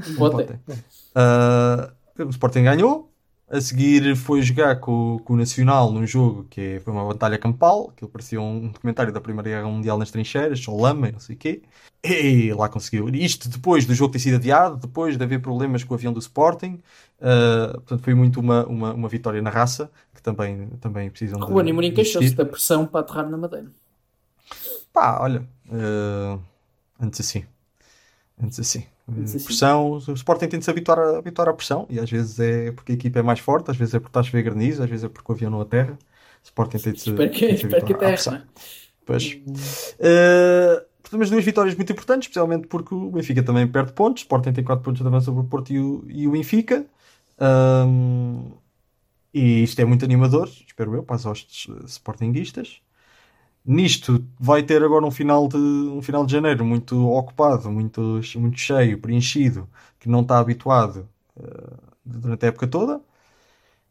Um Um bote. pote. Ah, o Sporting ganhou. A seguir foi jogar com, com o Nacional num jogo que é- foi uma batalha campal, que parecia um documentário da Primeira Guerra Mundial nas trincheiras, só lama e não sei o quê. E lá conseguiu. Isto depois do jogo ter sido adiado, depois de haver problemas com o avião do Sporting. Ah, portanto, foi muito uma, uma, uma vitória na raça, que também, também precisam de. Ruben Amorim de queixou-se da pressão para aterrar na Madeira. Pá, olha, eh, antes assim. Antes assim. Eh, assim. Pressão, o Sporting tem de se habituar, a, habituar à pressão e às vezes é porque a equipa é mais forte, às vezes é porque está a chover granizo, às vezes é porque o avião não aterra. O Sporting tem de se, Espero tem que, de se espero que não é? Pois. Eh, portanto, mas duas vitórias muito importantes, especialmente porque o Benfica também perde pontos. O Sporting tem 4 pontos de avanço sobre o Porto e o, e o Benfica. Ahm, e isto é muito animador, espero eu, para as hostes eh, sportinguistas. Nisto vai ter agora um final de, um final de janeiro muito ocupado, muito, muito cheio, preenchido, que não está habituado eh, durante a época toda.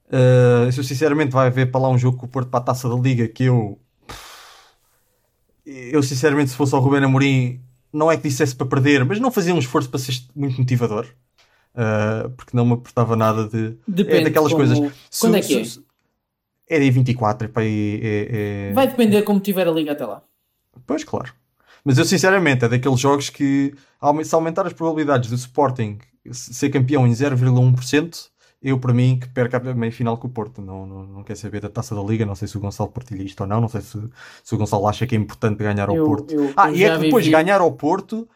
Eh, eu sinceramente vai haver para lá um jogo com o Porto para a taça da Liga que eu eu sinceramente se fosse ao Ruben Amorim não é que dissesse para perder, mas não fazia um esforço para ser muito motivador Uh, porque não me aportava nada de Depende é daquelas como- coisas Quando é que é? É dia 24 pá, e é, é- Vai depender como tiver a liga até lá. Pois, claro. Mas eu, sinceramente, é daqueles jogos que, se aumentar as probabilidades do Sporting ser campeão em 0,1%, eu, para mim, que perca a meia final com o Porto. Não, não, não quer saber da taça da Liga. Não sei se o Gonçalo partilha isto ou não. Não sei se, se o Gonçalo acha que é importante ganhar ao Eu- Porto. eu- ah, eu e é que depois ganhar ao Porto,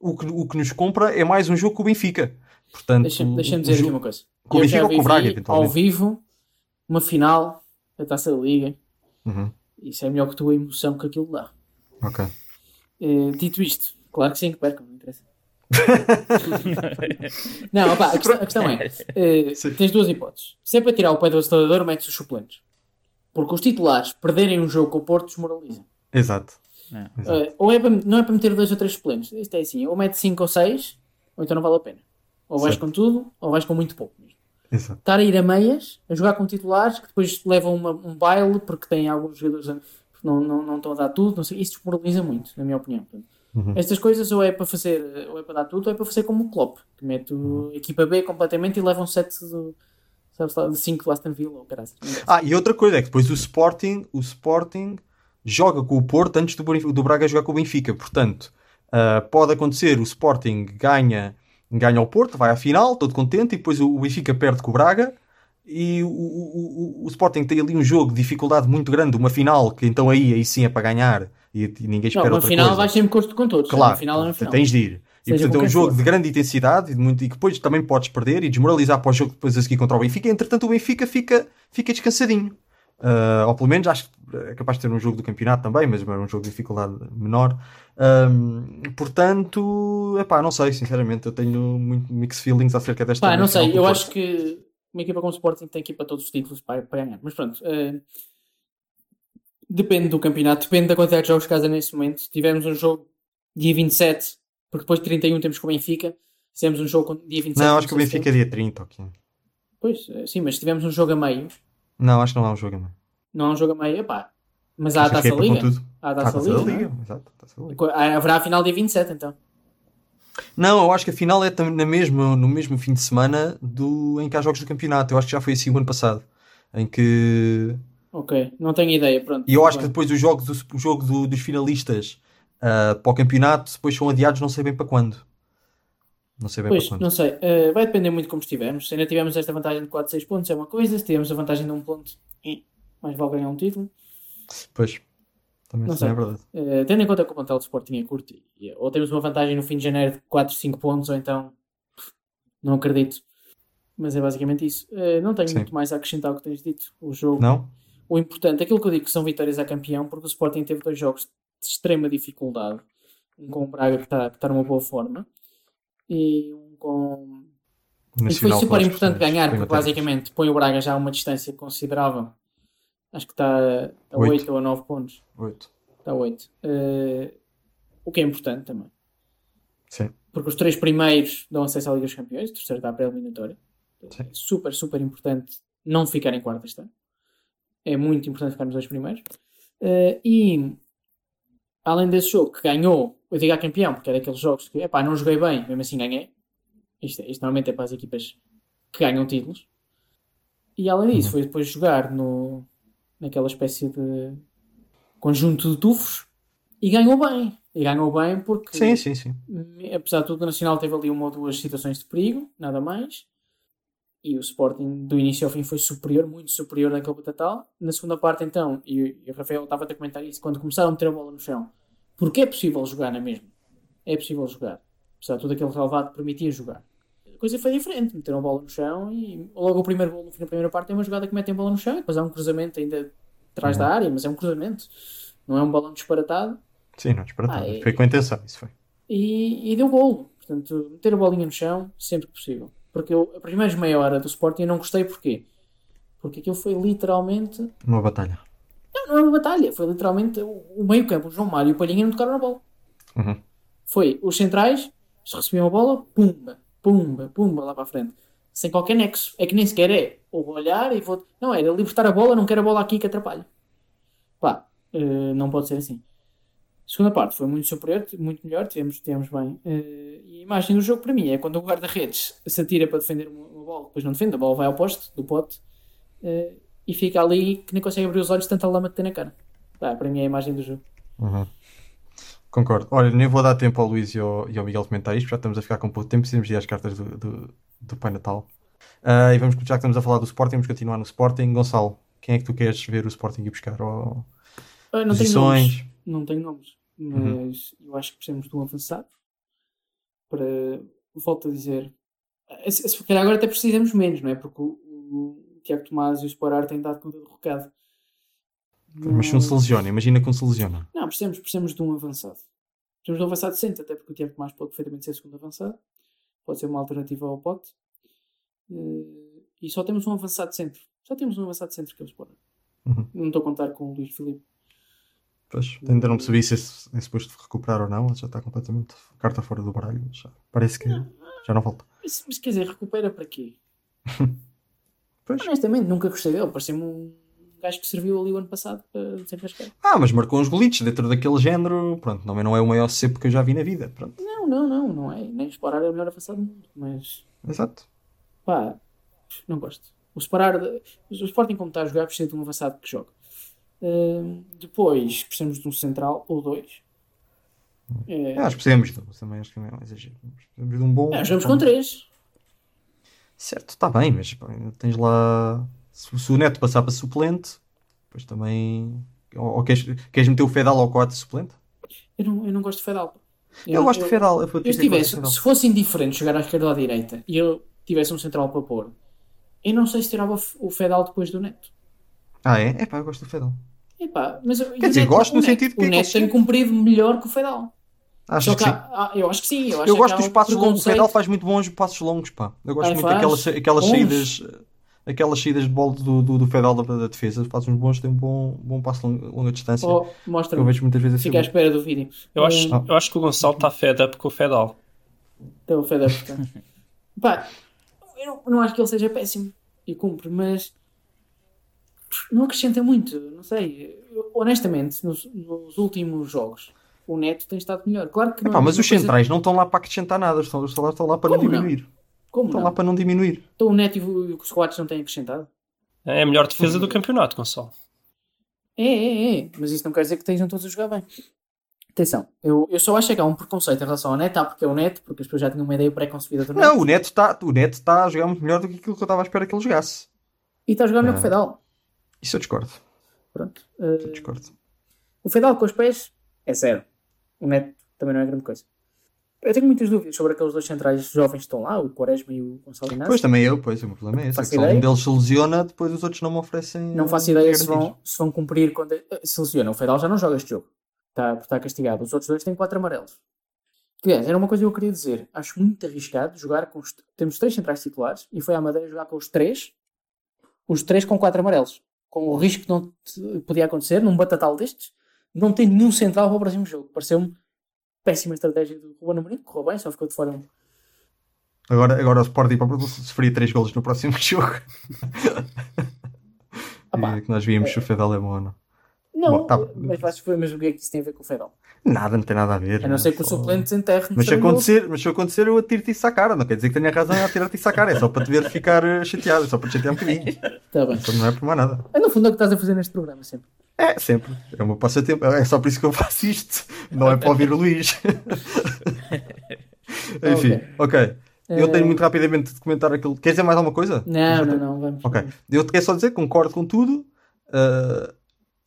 o que, o que nos compra é mais um jogo com o Benfica. Portanto, Deixa-me deixa dizer aqui uma coisa. com o Benfica ou com o Braga, ao vivo uma final da Taça da Liga. Uhum, Isso é melhor que a tua emoção que aquilo dá. ok. Eh, dito isto, claro que sim, que percam, não interessa. não, opá, a, questão, a questão é: Sim. tens duas hipóteses. Se é para tirar o pé do acelerador, metes os suplentes. Porque os titulares perderem um jogo com o Porto desmoralizam. Exato. É. Exato. Eh, ou é para, não é para meter dois ou três suplentes. Isto é assim: ou metes 5 ou 6, ou então não vale a pena. Ou vais Certo. com tudo, ou vais com muito pouco. Exato. Estar a ir a meias, a jogar com titulares, que depois levam uma- um baile porque têm alguns jogadores que não, não, não estão a dar tudo, não sei, isso desmoraliza muito, na minha opinião. Uhum. Estas coisas ou é para fazer, ou é para dar tudo, ou é para fazer como o Klopp, que mete Uhum. a equipa B completamente e leva um set lá, de 5 do Aston Villa ou caralho. Ah, e outra coisa é que depois o Sporting, o Sporting joga com o Porto antes do, do Braga jogar com o Benfica. Portanto, ah, pode acontecer, o Sporting ganha, ganha ao Porto, vai à final, todo contente, e depois o, o Benfica perde com o Braga. E o, o, o, o Sporting tem ali um jogo de dificuldade muito grande, uma final, que então aí, aí sim é para ganhar e, e ninguém Não, espera uma outra final coisa. vais sempre com com todos. Claro, final é final. tens de ir. E Seja portanto é um jogo for. de grande intensidade e, de muito, e que depois também podes perder e desmoralizar para o jogo depois a seguir contra o Benfica. Entretanto, o Benfica fica, fica descansadinho. Ah, ou pelo menos acho que é capaz de ter um jogo do campeonato também, mas é um jogo de dificuldade menor. Ahm, portanto, epá, não sei, sinceramente, eu tenho muito mixed feelings acerca desta. Pá, não sei, eu acho que uma equipa como o Sporting tem que ir para todos os títulos para, para ganhar. Mas pronto, eh, depende do campeonato, depende da quantidade de jogos que casa nesse momento. Se tivermos um jogo dia 27, porque depois de 31 temos com o Benfica. Fizemos um jogo dia 27. Não, acho que o Benfica é dia 30, ok. Pois, sim, mas se tivermos um jogo a meio, Não, acho que não há um jogo, não. não há um jogo a meio, epá. Mas há a Acho que taça é para Liga. Há a a taça taça Liga. Liga, não exato. a taça é? Liga. Ah, Haverá a final dia 27, então. Não, eu acho que a final é na mesma, no mesmo fim de semana do, em que há jogos do campeonato. Eu acho que já foi assim o ano passado. Em que. Ok, não tenho ideia, pronto. E eu acho que Bem. depois os jogos o jogo do- dos finalistas ah, para o campeonato depois são adiados, não sei bem para quando. Não sei bem Pois, para quando. não sei. Eh, vai depender muito de como estivermos. Se ainda tivermos esta vantagem de 4, 6 pontos, é uma coisa. Se tivermos a vantagem de um ponto, eh, mais vale ganhar um título. Pois. Também, Não é sei. verdade. Eh, tendo em conta que o plantel do Sporting é curto, e- ou temos uma vantagem no fim de janeiro de 4, 5 pontos, ou então não acredito. Mas é basicamente isso. Eh, não tenho Sim. muito mais a acrescentar ao que tens dito. O jogo, Não? o importante, aquilo que eu digo que são vitórias a campeão, porque o Sporting teve dois jogos de extrema dificuldade. Um com o Braga que está tá numa boa forma, e um e foi super importante ganhar, porque basicamente põe o Braga já a uma distância considerável. Acho que está a Oito. 8 ou a 9 pontos. Oito. Está a 8. Eh, o que é importante também. Sim. Porque os três primeiros dão acesso à Liga dos Campeões, o terceiro está à pré-eliminatória. Sim. É super, super importante não ficar em quarto este ano. É muito importante ficar nos dois primeiros. Eh, e além desse jogo que ganhou, eu digo a campeão, porque é daqueles jogos que epá, não joguei bem, mesmo assim ganhei. Isto, isto normalmente é para as equipas que ganham títulos. E além disso, foi depois jogar no, naquela espécie de conjunto de tufos e ganhou bem. E ganhou bem porque Sim, sim, sim. apesar de tudo, o Nacional teve ali uma ou duas situações de perigo, nada mais. E o Sporting, do início ao fim, foi superior, muito superior naquele batatal. Na segunda parte, então, e, e o Rafael estava a comentar isso, quando começaram a meter a bola no chão, porque é possível jogar na mesma. É possível jogar. Apesar de tudo aquele relevado permitia jogar. A coisa foi diferente, meteram a bola no chão e logo o primeiro gol no fim da primeira parte é uma jogada que metem a bola no chão e depois há um cruzamento ainda atrás da área, mas é um cruzamento. Não é um balão disparatado. Sim, não disparatado. Ah, é- Foi com intenção, isso foi. e, e deu golo. Portanto, meter a bolinha no chão sempre que possível. Porque eu, a primeira meia hora do Sporting eu não gostei porquê? Porque aquilo foi literalmente. Uma batalha. Não, é uma batalha, foi literalmente o, o meio-campo, o João Mário e o Palhinha não tocaram na bola. Uhum. Foi os centrais, recebiam a bola, pumba, pumba, pumba lá para a frente. Sem qualquer nexo. É que nem sequer é. Ou vou olhar e vou. Não, era libertar a bola, não quero a bola aqui que atrapalha. Pá, eh, não pode ser assim. A segunda parte foi muito superior, muito melhor, tivemos, tivemos bem. Eh, e a imagem do jogo para mim é quando o guarda-redes se atira para defender uma, bola, depois não defende, a bola vai ao poste do pote eh, e fica ali que nem consegue abrir os olhos, tanta lama que tem na cara. Para mim é a imagem do jogo. Uhum. Concordo. Olha, nem vou dar tempo ao Luís e ao, e ao Miguel comentar isto, já estamos a ficar com pouco tempo, precisamos ir às cartas do, do, do Pai Natal. Ah, e vamos, já que estamos a falar do Sporting, vamos continuar no Sporting. Gonçalo, quem é que tu queres ver o Sporting ir buscar? Ou... Ah, não tenho Posições. nomes. Não tenho nomes. Mas eu acho que precisamos de um avançado. Para. Volto a dizer. Se, se calhar agora até precisamos menos, não é? Porque o, o Tiago Tomás e o Sporar têm dado conta do recado. Mas se não se lesiona, imagina que não se lesiona. Não, precisamos, precisamos de um avançado. Precisamos de um avançado decente, até porque o Tiago Tomás pode perfeitamente ser segundo avançado. Pode ser uma alternativa ao Pote. Eh, E só temos um avançado de centro. Só temos um avançado de centro que é o Sporar. Uhum. Não estou a contar com o Luís Filipe. Pois, ainda não percebi se esse, esse posto de recuperar ou não, já está completamente carta fora do baralho. Já, parece que já não volta. Mas, mas quer dizer, recupera para quê? Pois. Honestamente, nunca gostei dele. Parecia-me um gajo que serviu ali o ano passado para desenrascar. Ah, mas marcou uns golitos dentro daquele género. Pronto, também não é o maior cepo que eu já vi na vida. Pronto, Não, não, não, não é. Nem o Sporar é o melhor avançado do mundo. Mas, exato. pá, não gosto. O Sporar, o Sporting como está a jogar, precisa de um avançado que jogue. Hum, depois, precisamos de um central ou dois. É, É, acho que precisamos de, também acho que não é um exagero. Precisamos de um bom. é, jogamos com três. Certo, está bem, mas pá, tens lá. Se, se o Neto passar para suplente, depois também. Ou, ou queres, queres meter o Fedal ao quarto suplente? Eu não, eu não gosto de Fedal. pá. Eu, gosto de Fedal. Eu, Eu tivesse, Fedal. se fosse indiferente jogar à esquerda ou à direita e eu tivesse um central para pôr, eu não sei se tirava o Fedal depois do Neto. Ah, é? É pá, eu gosto do Fedal. Epá, mas eu- Quer dizer, Neto- gosto no Neto- sentido que o é Neto tem cumprido melhor que o Fedal. Acho que que há- eu acho que sim. Eu, acho Eu que gosto dos um passos longos. O. Fedal faz muito bons passos longos, pá. Eu gosto Ai, muito faz. daquelas, aquelas Bons. saídas. aquelas saídas de bola do, do, do Fedal da, da defesa, faz uns bons, tem um bom, bom passo longa, longa distância. Oh, eu mostra-me. vejo muitas vezes assim. Fica à espera do vídeo. Eu acho, Ah. eu acho que o Gonçalo está fed up com o Fedal. Então, o Feder, portanto. Pá, eu não, não acho que ele seja péssimo e cumpre, mas não acrescenta muito. Não sei. Eu, honestamente, nos, nos últimos jogos, o Neto tem estado melhor. Claro que não Epá, é mas os coisa- centrais não estão lá para acrescentar nada, estão, estão, lá, estão lá para não Como não? diminuir. Como Estão não? lá para não diminuir. Então o Neto e o, os Coates não têm acrescentado? É a melhor defesa do campeonato, Gonçalo. É, é, é. Mas isso não quer dizer que estejam todos a jogar bem. Atenção, eu, eu só acho que há um preconceito em relação ao Neto, ah, porque é o Neto, porque as pessoas já tinham uma ideia pré-concebida do Neto. Não, o Neto está o Neto está a jogar muito melhor do que aquilo que eu estava à espera que ele jogasse. E está a jogar melhor que o Ah. Fedal. Isso eu discordo. Pronto. Eu Uh, discordo. o Fedal com os pés é zero. O Neto também não é grande coisa. Eu tenho muitas dúvidas sobre aqueles dois centrais jovens que estão lá, o Quaresma e o Gonçalo Inácio. Pois também eu, pois o meu problema é esse. É se um deles se lesiona, depois os outros não me oferecem. Não faço ideia se vão, se vão cumprir quando. eh, Se lesiona. O Fedal já não joga este jogo. Está, está castigado. Os outros dois têm quatro amarelos. Aliás, era uma coisa que eu queria dizer. Acho muito arriscado jogar com os. Temos três centrais titulares e foi à Madeira jogar com os três. Os três com quatro amarelos. Com o risco que não podia acontecer num batatal destes. Não tem nenhum central para o próximo jogo. Pareceu-me péssima estratégia do Ruben Amorim. Correu bem, só ficou de fora um. Agora, agora o Sporting para sofrer 3 golos no próximo jogo. Ah que nós víamos se o Fedal é bom ou não. Não, Bom, tá. mas, mas, mas o que é que isso tem a ver com o Fedal? Nada, não tem nada a ver. A não ser que o suplente enterre no Mas se, acontecer, mas se acontecer, eu atiro-te isso à cara. Não quer dizer que tenha razão em atirar-te isso à cara. É só para te ver ficar eh, chateado. É só para te chatear um bocadinho. Tá bem. Só não é por mais nada. É no fundo é o que estás a fazer neste programa sempre. É, sempre. É o meu passatempo. É só por isso que eu faço isto. Não é para ouvir o Luís. Enfim, ok. Eu tenho muito rapidamente de comentar aquilo. Queres dizer mais alguma coisa? Não, não, não, vamos. Ok. Eu te quero só dizer que concordo com tudo. uh,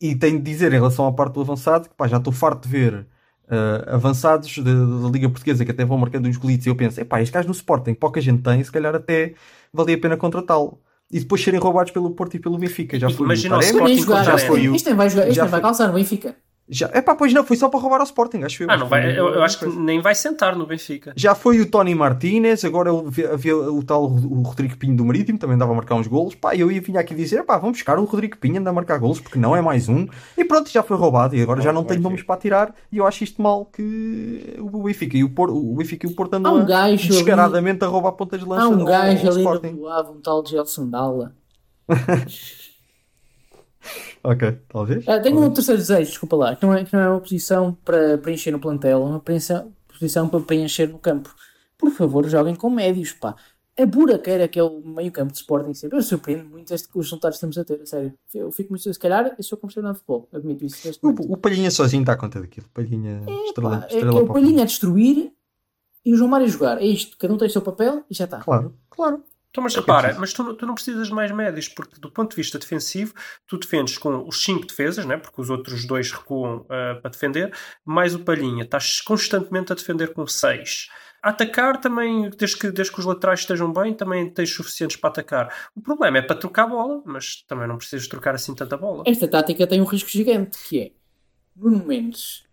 e tenho de dizer em relação à parte do avançado que pá, já estou farto de ver uh, avançados da, da Liga Portuguesa que até vão marcando uns golitos e eu penso, epá, este gajo no Sporting pouca gente tem, se calhar até valia a pena contratá-lo. E depois serem roubados pelo Porto e pelo Benfica. Já foi Imagina o o Taremi, nem Sporting já foi o- Este nem vai jogar, este já nem vai calçar no Benfica. Já, epá, pois não, foi só para roubar ao Sporting, acho eu. Ah, não vai, eu, eu acho que nem vai sentar no Benfica. Já foi o Tony Martínez, agora havia, o tal o Rodrigo Pinho do Marítimo, também dava a marcar uns golos. Pá, eu ia vir aqui dizer, pá, vamos buscar o Rodrigo Pinho, anda a marcar golos, porque não é mais um. E pronto, já foi roubado e agora já não tenho ser. nomes para tirar. E eu acho isto mal que o Benfica e o Porto, o Benfica e o Porto andam um gajo ali- descaradamente a roubar pontas de lança Há um gajo ali no Sporting. Boavo, um tal de Gelson Dalla. Ok, talvez. Ah, tenho um talvez. terceiro desejo, desculpa lá, que não é, que não é uma posição para preencher no plantel, é uma posição, para preencher no campo. Por favor, joguem com médios, pá. A buraqueira que é o meio campo de Sporting sempre. Eu surpreendo muito este, os resultados que estamos a ter, a sério. Eu fico muito. Se calhar eu sou comercial de futebol, admito isso neste. O, o Palhinha sozinho está a conta daquilo. Palhinha, estrela, Pá, é, estrela é o para Palhinha a destruir e o João Mário a jogar. É isto, cada um tem o seu papel e já está. Claro, claro. Então, mas repara, mas tu, não- tu não precisas de mais médios, porque do ponto de vista defensivo, tu defendes com os 5 defesas, né? porque os outros dois recuam ah, para defender, mais o Palhinha. Estás constantemente a defender com 6. Atacar também, desde que, desde que os laterais estejam bem, também tens suficientes para atacar. O problema é para trocar a bola, mas também não precisas trocar assim tanta bola. Esta tática tem um risco gigante, que é Bruno Mendes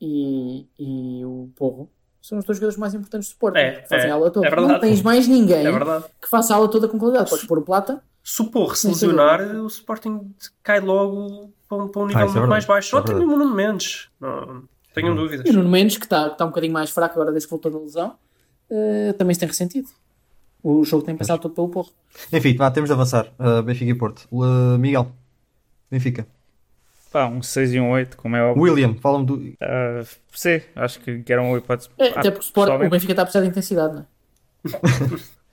e, e o Porro são os dois jogadores mais importantes do Sporting. É, que fazem é, a aula toda. é verdade. não tens mais ninguém É que faça a aula toda com qualidade. Podes pôr o Plata. Se o Porro se lesionar, o Sporting cai logo para um, para um nível isso é muito mais baixo. é Só tem o Nuno Mendes. Não tenham dúvidas. E o Nuno Mendes, que está, está um bocadinho mais fraco agora desde que voltou da lesão, eh, também se tem ressentido. O jogo tem passado todo pelo Porro. Enfim, vá, temos de avançar. Uh, Benfica e Porto. Uh, Miguel, Benfica. Pá, um 6 e um 8, como é óbvio. William, fala-me do. Ah, sim, acho que que era uma hipótese. É, Ah, até porque o, Sport, o Benfica está a precisar de intensidade, não é?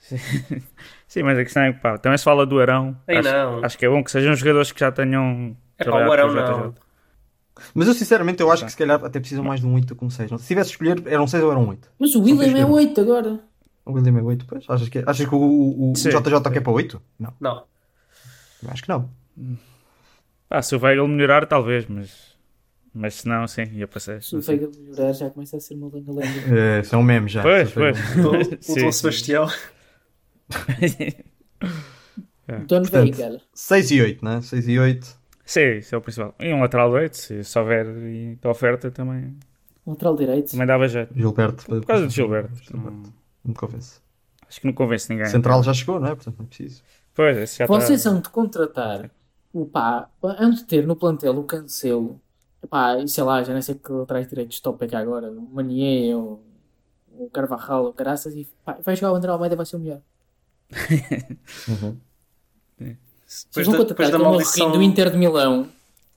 Sim, mas a questão é que pá, também se fala do Arão. Ei, acho, não. acho que é bom que sejam jogadores que já tenham. É pá, o Arão não. Mas eu sinceramente eu acho que se calhar até precisam mais de um 8 do que um 6. Não? Se tivesse de escolher, era um 6 ou era um 8? Mas o William é que- 8 agora. O William é 8, pois? Achas que, achas que o, o, o Sim. JJ quer para 8? Não, Não. eu acho que não. Pá, se o Weigl melhorar, talvez, mas. Mas se não, sim, ia para 6. Se o Veiga melhorar, já começa a ser uma lenga-lenga. É, são memes já. Pois, pois. O, Dom. Sebastião. Don Portanto, Veiga. 6 e 8, né? 6 e 8. Sim, isso é o principal. E um lateral direito, se, se houver e da oferta, também, Lateral direito. também dava jeito. Gilberto. Por causa de Gilberto. Gilberto. Não me convence. Acho que não convence ninguém. Central já chegou, não é? Portanto, não é preciso. Pois, esse já Vocês tá... são de contratar pá, hão de ter no plantel o cancelo. Pá, e sei lá, já nem sei que atrás direito stop é que há agora, o Manier ou o Carvajal ou Caraças e pá, vai jogar o André Almeida vai ser o melhor. Depois vão da, contratar depois da aquele maldição, do Inter de Milão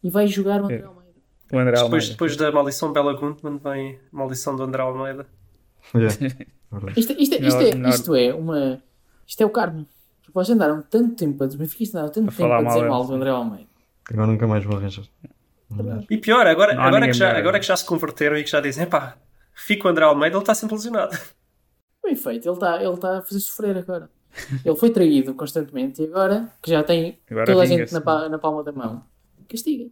e vai jogar o André É. Almeida. O André depois, Almeida. depois da maldição Bela Guntman vem a maldição do André Almeida. Yeah. Isto, isto, é- isto, Melhor- é, melhor- isto é uma. Isto é o karma. Porque vocês andaram tanto tempo a benfiquistas andaram tanto A tempo a dizer mal mal do André Almeida. Agora nunca mais vou arranjar. E pior, agora, Não agora, que já, melhor. agora que já se converteram e que já dizem, pá, fica o André Almeida, ele está sempre lesionado. Bem feito, ele está ele tá a fazer sofrer agora. Ele foi traído constantemente e agora que já tem Agora toda a gente na, pa- na palma da mão, castiga.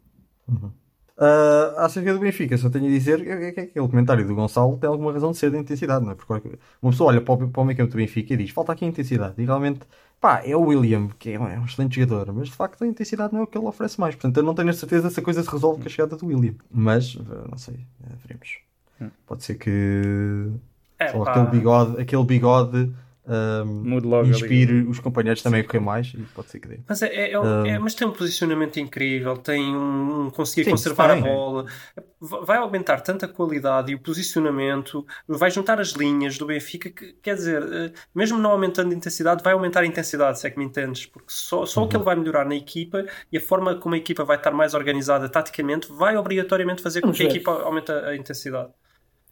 Uh, acerca do Benfica, só tenho a dizer que, que aquele comentário do Gonçalo tem alguma razão de ser da intensidade, não é? Porque uma pessoa olha para o, para o meio campo do Benfica e diz: falta aqui a intensidade. E realmente, pá, é o William, que é um, é um excelente jogador, mas de facto a intensidade não é o que ele oferece mais. Portanto, eu não tenho a certeza se a coisa se resolve com a chegada do William. Mas, uh, não sei, uh, veremos. Pode ser que É, lá, aquele bigode, aquele bigode um, Mude logo inspire os companheiros também a correr mais e pode ser que dê. Mas, é, é- é- Ah. é- mas tem um posicionamento incrível, tem um, um conseguir Sim, conservar tem. a bola, vai aumentar tanta qualidade e o posicionamento, vai juntar as linhas do Benfica, que quer dizer, eh, mesmo não aumentando a intensidade, vai aumentar a intensidade, se é que me entendes, porque só, só o Uhum. que ele vai melhorar na equipa e a forma como a equipa vai estar mais organizada taticamente vai obrigatoriamente fazer com que a equipa aumente a a intensidade.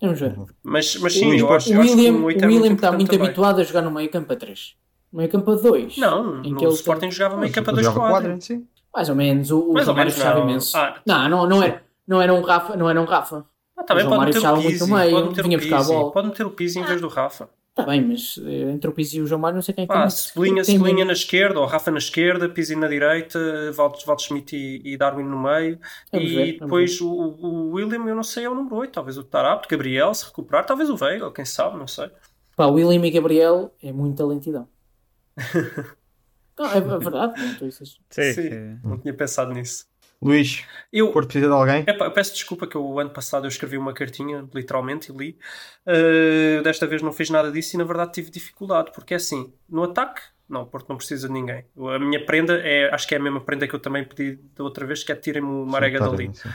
Vamos ver. Mas, mas O, sim, eu acho, o eu acho que William, um o 8 é William muito está importante muito também. habituado a jogar no meio campo a 3. No meio campo a 2. Não, em no que ele Sporting tem- jogava meio campo a Jogava 2 quadro, sim. Mais ou menos. O, o João Mário menos, fechava não. imenso. Ah. Não, não, não, era, não era um Rafa. Não era um Rafa. Ah, tá O João pode Mário meter fechava o muito Pizzi, no meio, pode meter vinha o buscar a Pizzi, bola. pode meter o Pizzi em vez do Rafa. Está bem, mas eh, entre o Pizzi e o João Mário não sei quem é que tem- tem Cebolinha menos. na esquerda, ou Rafa na esquerda, Pizzi na direita, Walt, Walt Schmidt e, e Darwin no meio. Vamos e ver, depois o, o William, eu não sei, é o número 8, talvez o Tarapto, Gabriel, se recuperar, talvez o Veiga, quem sabe, não sei. Pá, William e Gabriel é muita lentidão. não, é, é verdade. Não, estou a dizer- Sim, Sim, sim. não tinha pensado nisso. Luís, Eu, Porto precisa de alguém? Epá, eu peço desculpa que eu, o ano passado eu escrevi uma cartinha, literalmente, e li. Uh, desta vez não fiz nada disso e na verdade tive dificuldade, porque é assim, no ataque, não, Porto não precisa de ninguém. A minha prenda é, acho que é a mesma prenda que eu também pedi da outra vez, que é tirem-me o Marega dali. Sim.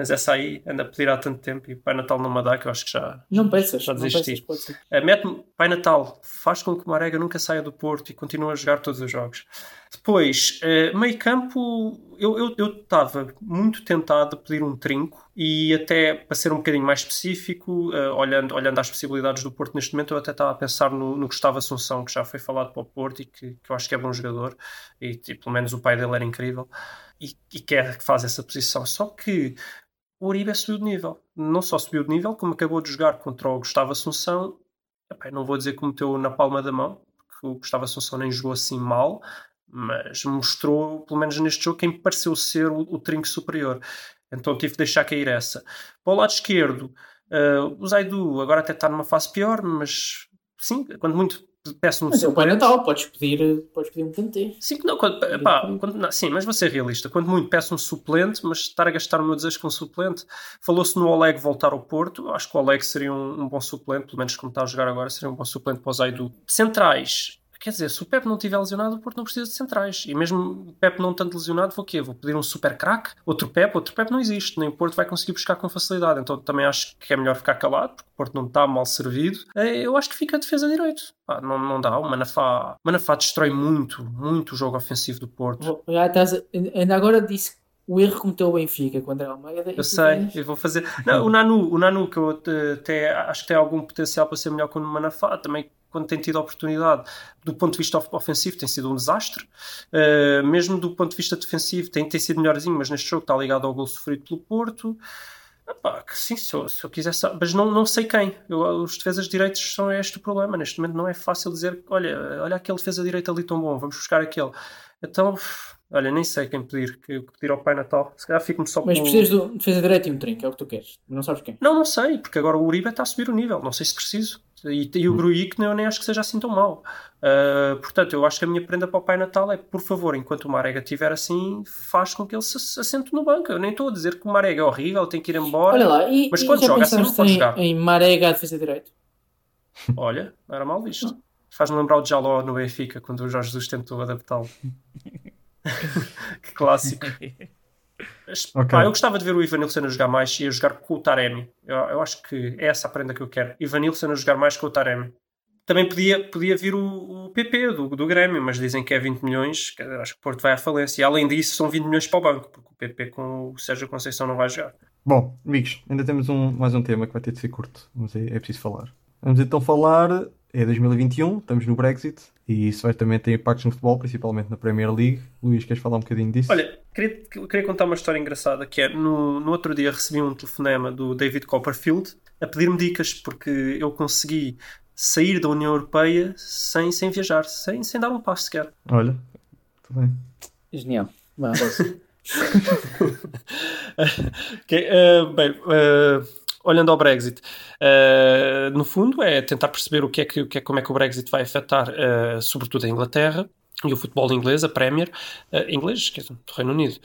Mas essa aí anda a pedir há tanto tempo e Pai Natal não me dá, que eu acho que já, Não peças, já não desisti. Uh, Mete-me, Pai Natal, faz com que o Marega nunca saia do Porto e continue a jogar todos os jogos. Depois, uh, meio campo, eu estava muito tentado a pedir um trinco e até para ser um bocadinho mais específico, uh, olhando, olhando às possibilidades do Porto neste momento, eu até estava a pensar no, no Gustavo Assunção, que já foi falado para o Porto e que, que eu acho que é bom jogador e, e pelo menos o pai dele era incrível e, e quer que faz essa posição. Só que o Uribe subiu de nível. Não só subiu de nível, como acabou de jogar contra o Gustavo Assunção. Epá, não vou dizer que meteu na palma da mão, porque o Gustavo Assunção nem jogou assim mal, mas mostrou, pelo menos neste jogo, quem pareceu ser o, o trinco superior. Então tive de deixar cair essa. Para o lado esquerdo, uh, o Zaidu agora até está numa fase pior, mas sim, quando muito peço um Mas é o. Natal, podes pedir, podes pedir um canteiro. Sim, não, quando, pá, quando- não, sim, mas vou ser realista. Quando muito peço um suplente, mas estar a gastar o meu desejo com um suplente. Falou-se no Oleg voltar ao Porto. Acho que o Oleg seria um, um bom suplente, pelo menos como está a jogar agora, seria um bom suplente para o Zaidu. Centrais. Quer dizer, se o Pepe não estiver lesionado, o Porto não precisa de centrais. E mesmo o Pepe não tanto lesionado, vou o quê? Vou pedir um super craque? Outro Pepe? Outro Pepe não existe. Nem o Porto vai conseguir buscar com facilidade. Então também acho que é melhor ficar calado, porque o Porto não está mal servido. Eh, Eu acho que fica a defesa direito. Pá, não, não dá. O Manafá, Manafá destrói muito, muito o jogo ofensivo do Porto. Já estás, ainda agora disse o erro que cometeu o Benfica com o Almeida. Eu sei, tens- eu vou fazer. Não, o Nanu, o Nanu que eu eh, até acho que tem algum potencial para ser melhor que o Manafá, também quando tem tido oportunidade, do ponto de vista of- ofensivo, tem sido um desastre. Eh, mesmo do ponto de vista defensivo, tem, tem sido melhorzinho, mas neste jogo está ligado ao gol sofrido pelo Porto. Epá, que sim, se eu, se eu quiser saber, mas não, não sei quem. Eu, os defesas direitos são este o problema. Neste momento não é fácil dizer, olha, olha aquele defesa direito ali tão bom, vamos buscar aquele. Então, olha, nem sei quem pedir, que pedir ao Pai Natal. Se calhar fico-me só Mas com... precisas de um defesa direito e um trinco, é o que tu queres. Não sabes quem. Não, não sei, porque agora o Uribe está a subir o nível, não sei se preciso. E, e o Gruic eu nem acho que seja assim tão mau. Uh, portanto, eu acho que a minha prenda para o Pai Natal é, por favor, enquanto o Marega estiver assim, faz com que ele se se assente no banco. Eu nem estou a dizer que o Marega é horrível, tem que ir embora. Olha lá, e, Mas e quando já joga assim não pode em, jogar. em Marega a defesa direito? Olha, não era mal visto. Faz-me lembrar o Jaló no Benfica, quando o Jorge Jesus tentou adaptá-lo. que clássico. Mas, Ok. pá, eu gostava de ver o Ivanilson a jogar mais e a jogar com o Taremi. Eu, eu acho que é essa a prenda que eu quero. Ivanilson a jogar mais com o Taremi. Também podia, podia vir o, o PP do, do Grêmio, mas dizem que é 20 milhões. que Acho que o Porto vai à falência. E além disso, são 20 milhões para o banco, porque o PP com o Sérgio Conceição não vai jogar. Bom, amigos, ainda temos um, mais um tema que vai ter de ser curto, mas é, é preciso falar. Vamos então falar, é 2021, estamos no Brexit, e isso vai também ter impactos no futebol, principalmente na Premier League. Luís, queres falar um bocadinho disso? Olha, queria, queria contar uma história engraçada que é no, no outro dia recebi um telefonema do David Copperfield a pedir-me dicas porque eu consegui sair da União Europeia sem, sem viajar, sem, sem dar um passo sequer. Olha, tudo bem. Genial. Vá, avança. Ok, eh, bem, eh, olhando ao Brexit, eh, no fundo é tentar perceber o que é que, o que é, como é que o Brexit vai afetar, eh, sobretudo a Inglaterra e o futebol inglês, a Premier, eh, inglês, quer do Reino Unido,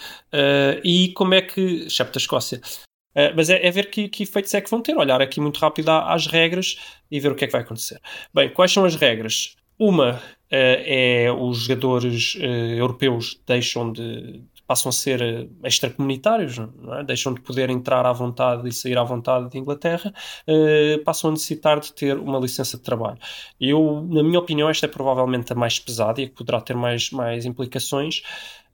e como é que, excepto da Escócia, eh, mas é, é ver que, que efeitos é que vão ter, olhar aqui muito rápido às regras e ver o que é que vai acontecer. Bem, quais são as regras? Uma eh, é os jogadores eh, europeus deixam de passam a ser eh, extracomunitários, é? deixam de poder entrar à vontade e sair à vontade de Inglaterra, eh, passam a necessitar de ter uma licença de trabalho. Eu, na minha opinião, esta é provavelmente a mais pesada e a que poderá ter mais, mais implicações.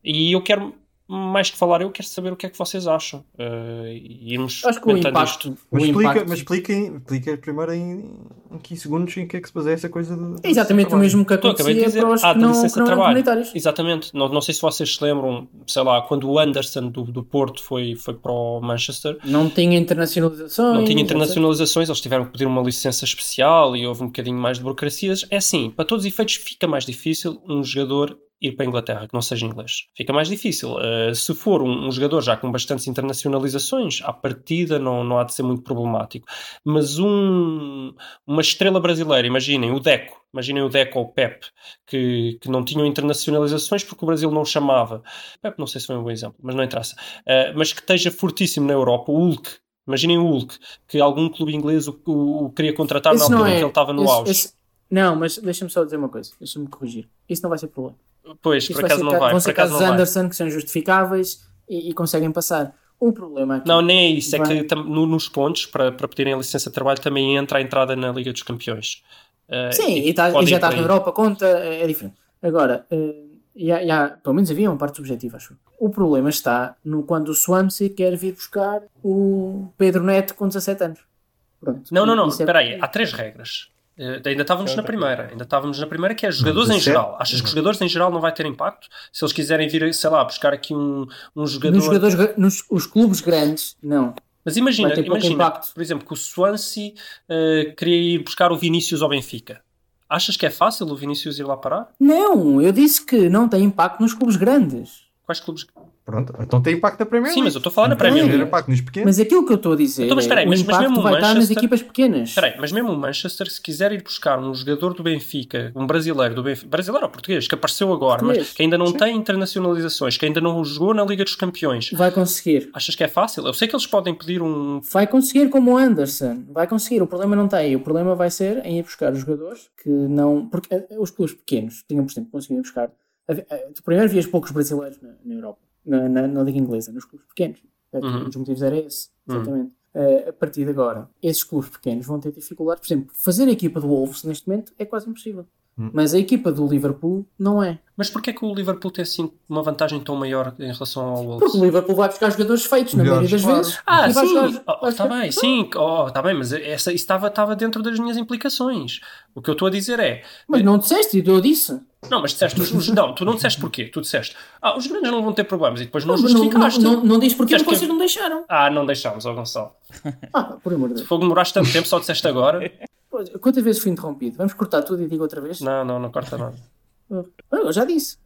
E eu quero, mais que falar, eu quero saber o que é que vocês acham. eh, e irmos Acho que o impacto. isto. Mas o explica, impacto mas expliquem, explica primeiro em, em 15 segundos em que é que se baseia essa coisa de. é exatamente o mesmo que Então, acabei de acontecia dizer, para os ah, que não, licença que não trabalho. Exatamente. Não, não sei se vocês se lembram, sei lá, quando o Anderson do, do Porto foi, foi para o Manchester, Não tinha internacionalizações. não tinha internacionalizações, eles tiveram que pedir uma licença especial e houve um bocadinho mais de burocracias. É assim, para todos os efeitos fica mais difícil um jogador ir para a Inglaterra que não seja inglês. Fica mais difícil. Uh, se for um, um jogador já com bastantes internacionalizações, à partida não, não há de ser muito problemático. Mas um, uma estrela brasileira, imaginem, o Deco, imaginem o Deco ou o Pep, que, que não tinham internacionalizações porque o Brasil não chamava. Pep não sei se foi um bom exemplo, mas não interessa. Uh, mas que esteja fortíssimo na Europa, o Hulk, Imaginem o Hulk, que algum clube inglês o, o, o queria contratar na altura em é. que ele estava no esse- auge. Não, mas deixa-me só dizer uma coisa. Deixa-me corrigir. Isso não vai ser problema. Pois, por acaso não vai. vão ser casos vai. Anderson que são justificáveis e, e conseguem passar. O problema aqui. Não, nem é isso. É Vai. que tam- no- nos pontos, para, para pedirem a licença de trabalho, também entra a entrada na Liga dos Campeões. Uh, Sim, e, tá- e já por na. Europa, conta, é é diferente. Agora, eh, já, já- pelo menos havia uma parte subjetiva, acho. O problema está no quando o Swansea quer vir buscar o Pedro Neto com 17 anos. Pronto. Não, não, não. É- Espera aí. Há três regras. Eh, ainda estávamos na primeira. Ainda estávamos na primeira, que é jogadores em 17? geral. Achas que os jogadores em geral não vai ter impacto? Se eles quiserem vir, sei lá, buscar aqui um, um jogador. Nos jogadores, nos os clubes grandes, não. Mas imagina, imagina impacto. por exemplo, que o Swansea eh, queria ir buscar o Vinícius ao Benfica. Achas que é fácil o Vinícius ir lá parar? Não, eu disse que não tem impacto nos clubes grandes. Quais clubes? Pronto, então tem impacto na Premier Sim, League. mas eu estou a falar na Então, Premier tem League. impacto nos pequenos. Mas aquilo que eu estou a dizer Então, mas espera aí, é, mas- mas mesmo o vai estar nas Manchester- equipas pequenas. Espera aí, mas mesmo o Manchester, se quiser ir buscar um jogador do Benfica, um brasileiro do Benfica, brasileiro ou português, que apareceu agora, Português. mas que ainda não tem internacionalizações, que ainda não jogou na Liga dos Campeões, Vai conseguir. achas que é fácil? Eu sei que eles podem pedir um. Vai conseguir como o Anderson. Vai conseguir. O problema não está aí. O problema vai ser em ir buscar os jogadores que não. Porque eh, os clubes pequenos tinham, por exemplo, conseguido buscar. Havia- eh, Tu primeiro vias poucos brasileiros na, na Europa, na, na, na Liga Inglesa, nos clubes pequenos. Eh, Uhum. Um dos motivos era esse, Uhum. exatamente. Eh, a partir de agora, esses clubes pequenos vão ter dificuldades. Por exemplo, fazer a equipa do Wolves neste momento é quase impossível. Hum. Mas a equipa do Liverpool não é. Mas porquê é que o Liverpool tem assim uma vantagem tão maior em relação ao Wolves? Porque o Liverpool vai buscar jogadores feitos, na maioria das vezes. Ah, e vai sim, jogar- está vai jogar- bem, sim, oh, tá bem, mas essa, isso estava estava dentro das minhas implicações. O que eu estou a dizer é, Mas não disseste, e eu disse. Não, mas disseste, os, os- não, tu não disseste porquê, tu disseste, ah, os grandes não vão ter problemas e depois não, Não, não, justificaste. não, não diz porque Disseste vocês não deixaram. Ah, não deixámos, ó Gonçalo. Ah, por amor de Deus. Fogo demoraste tanto tempo, só disseste agora. Quantas vezes fui interrompido? Vamos cortar tudo e digo outra vez? Não, não, não corta nada. Ah, Eu já disse.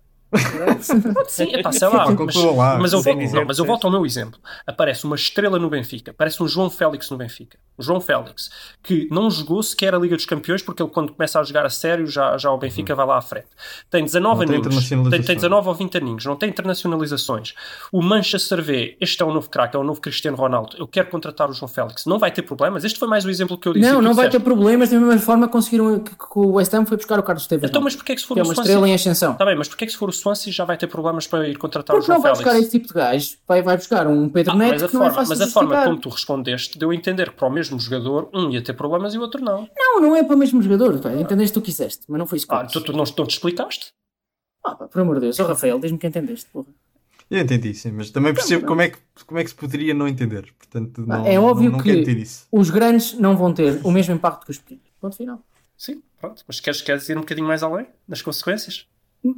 Sim, epá, sei lá. Mas, mas eu, volto, não, mas eu volto ao meu exemplo. Aparece uma estrela no Benfica, aparece um João Félix no Benfica. O João Félix, que não jogou sequer a Liga dos Campeões, porque ele, quando começa a jogar a sério, já, já o Benfica vai lá à frente. Tem 19 Não tem aninhos, tem, tem 19 ou 20 aninhos, não tem internacionalizações. O Manchester vê, este é o novo craque, é o novo Cristiano Ronaldo. Eu quero contratar o João Félix. Não vai ter problemas. Este foi mais o exemplo que eu disse. Não, não vai ter problemas. Da mesma forma conseguiram que, que o West Ham foi buscar o Carlos Tevez. Então, não? mas porquê é que se for que é uma estrela em ascensão. Está bem, mas porquê é que se for o Swansea já vai ter problemas para ir contratar Porque o não João vai Félix? buscar esse tipo de gajo. Vai, vai buscar um Pedro Ah, Neto mas a que não é forma, fácil mas a forma como tu respondeste deu a entender que para o mesmo jogador um ia ter problemas e o outro não. Não, não é para o mesmo jogador. Pá. Entendeste o que quiseste, mas não foi isso que Ah, tu, tu não, não te explicaste? Ah, pá, por amor de Deus. Ó Rafael, diz-me que entendeste. Porra. Eu entendi, sim, mas também percebo como é, que, como é que se poderia não entender. Portanto, não, é óbvio não, não que- quero ter isso. Os grandes não vão ter o mesmo impacto que os pequenos. Ponto final. Sim, pronto. Mas queres, queres ir um bocadinho mais além nas consequências?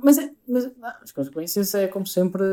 Mas, é- mas não, as consequências é, como sempre,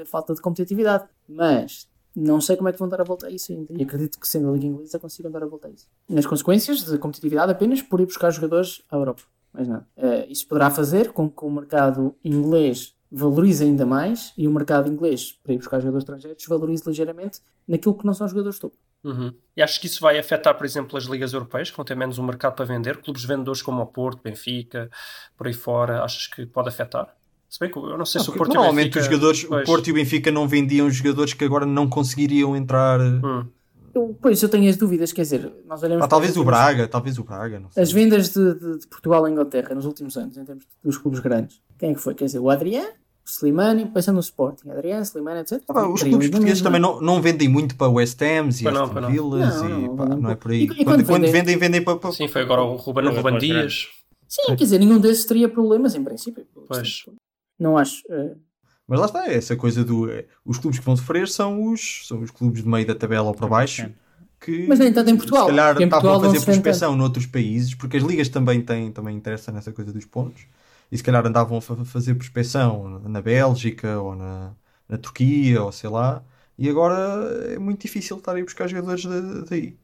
a falta de competitividade. Mas não sei como é que vão dar a volta a isso ainda. E acredito que, sendo a Liga Inglesa, consigam dar a volta a isso. Nas consequências de competitividade apenas por ir buscar jogadores à Europa. Mais nada. Eh, isso poderá fazer com que o mercado inglês valorize ainda mais e o mercado inglês, para ir buscar jogadores estrangeiros, valorize ligeiramente naquilo que não são jogadores topo. Uhum. E achas que isso vai afetar, por exemplo, as ligas europeias, que vão ter menos um mercado para vender? Clubes vendedores como o Porto, Benfica, por aí fora, achas que pode afetar? Se bem que eu não sei se o Porto e o Normalmente Benfica... os jogadores, Pois. o Porto e o Benfica não vendiam jogadores que agora não conseguiriam entrar. Hum. Eu, pois, eu tenho as dúvidas, quer dizer, nós olhamos Ah, talvez as o Braga, talvez o Braga, não sei. As vendas de, de- de Portugal à Inglaterra nos últimos anos, em termos dos clubes grandes, quem é que foi? Quer dizer, o Adriano, Slimani, pensando no Sporting, Adriano, Slimani, etc. Ah, pá, os clubes portugueses também não, não vendem muito para West Hams e Aston pois não. Villas Não, e não, pá, não. não é por aí. E- e quando, quando quando vendem- vendem, vendem para. para- Sim, foi agora o Ruben, o Ruben Dias. Sim, quer dizer, nenhum desses teria problemas, em princípio. Pois. Não acho. eh, Mas lá está, essa coisa do. é, os clubes que vão sofrer são os, são os clubes de meio da tabela ou para baixo. Que, Mas nem tanto em Portugal, Se calhar estavam a fazer prospecção noutros países, porque as ligas também têm também interessa nessa coisa dos pontos. E se calhar andavam a fa- fazer prospecção na Bélgica ou na, na Turquia ou sei lá. E agora é muito difícil estar a ir buscar jogadores da- daí.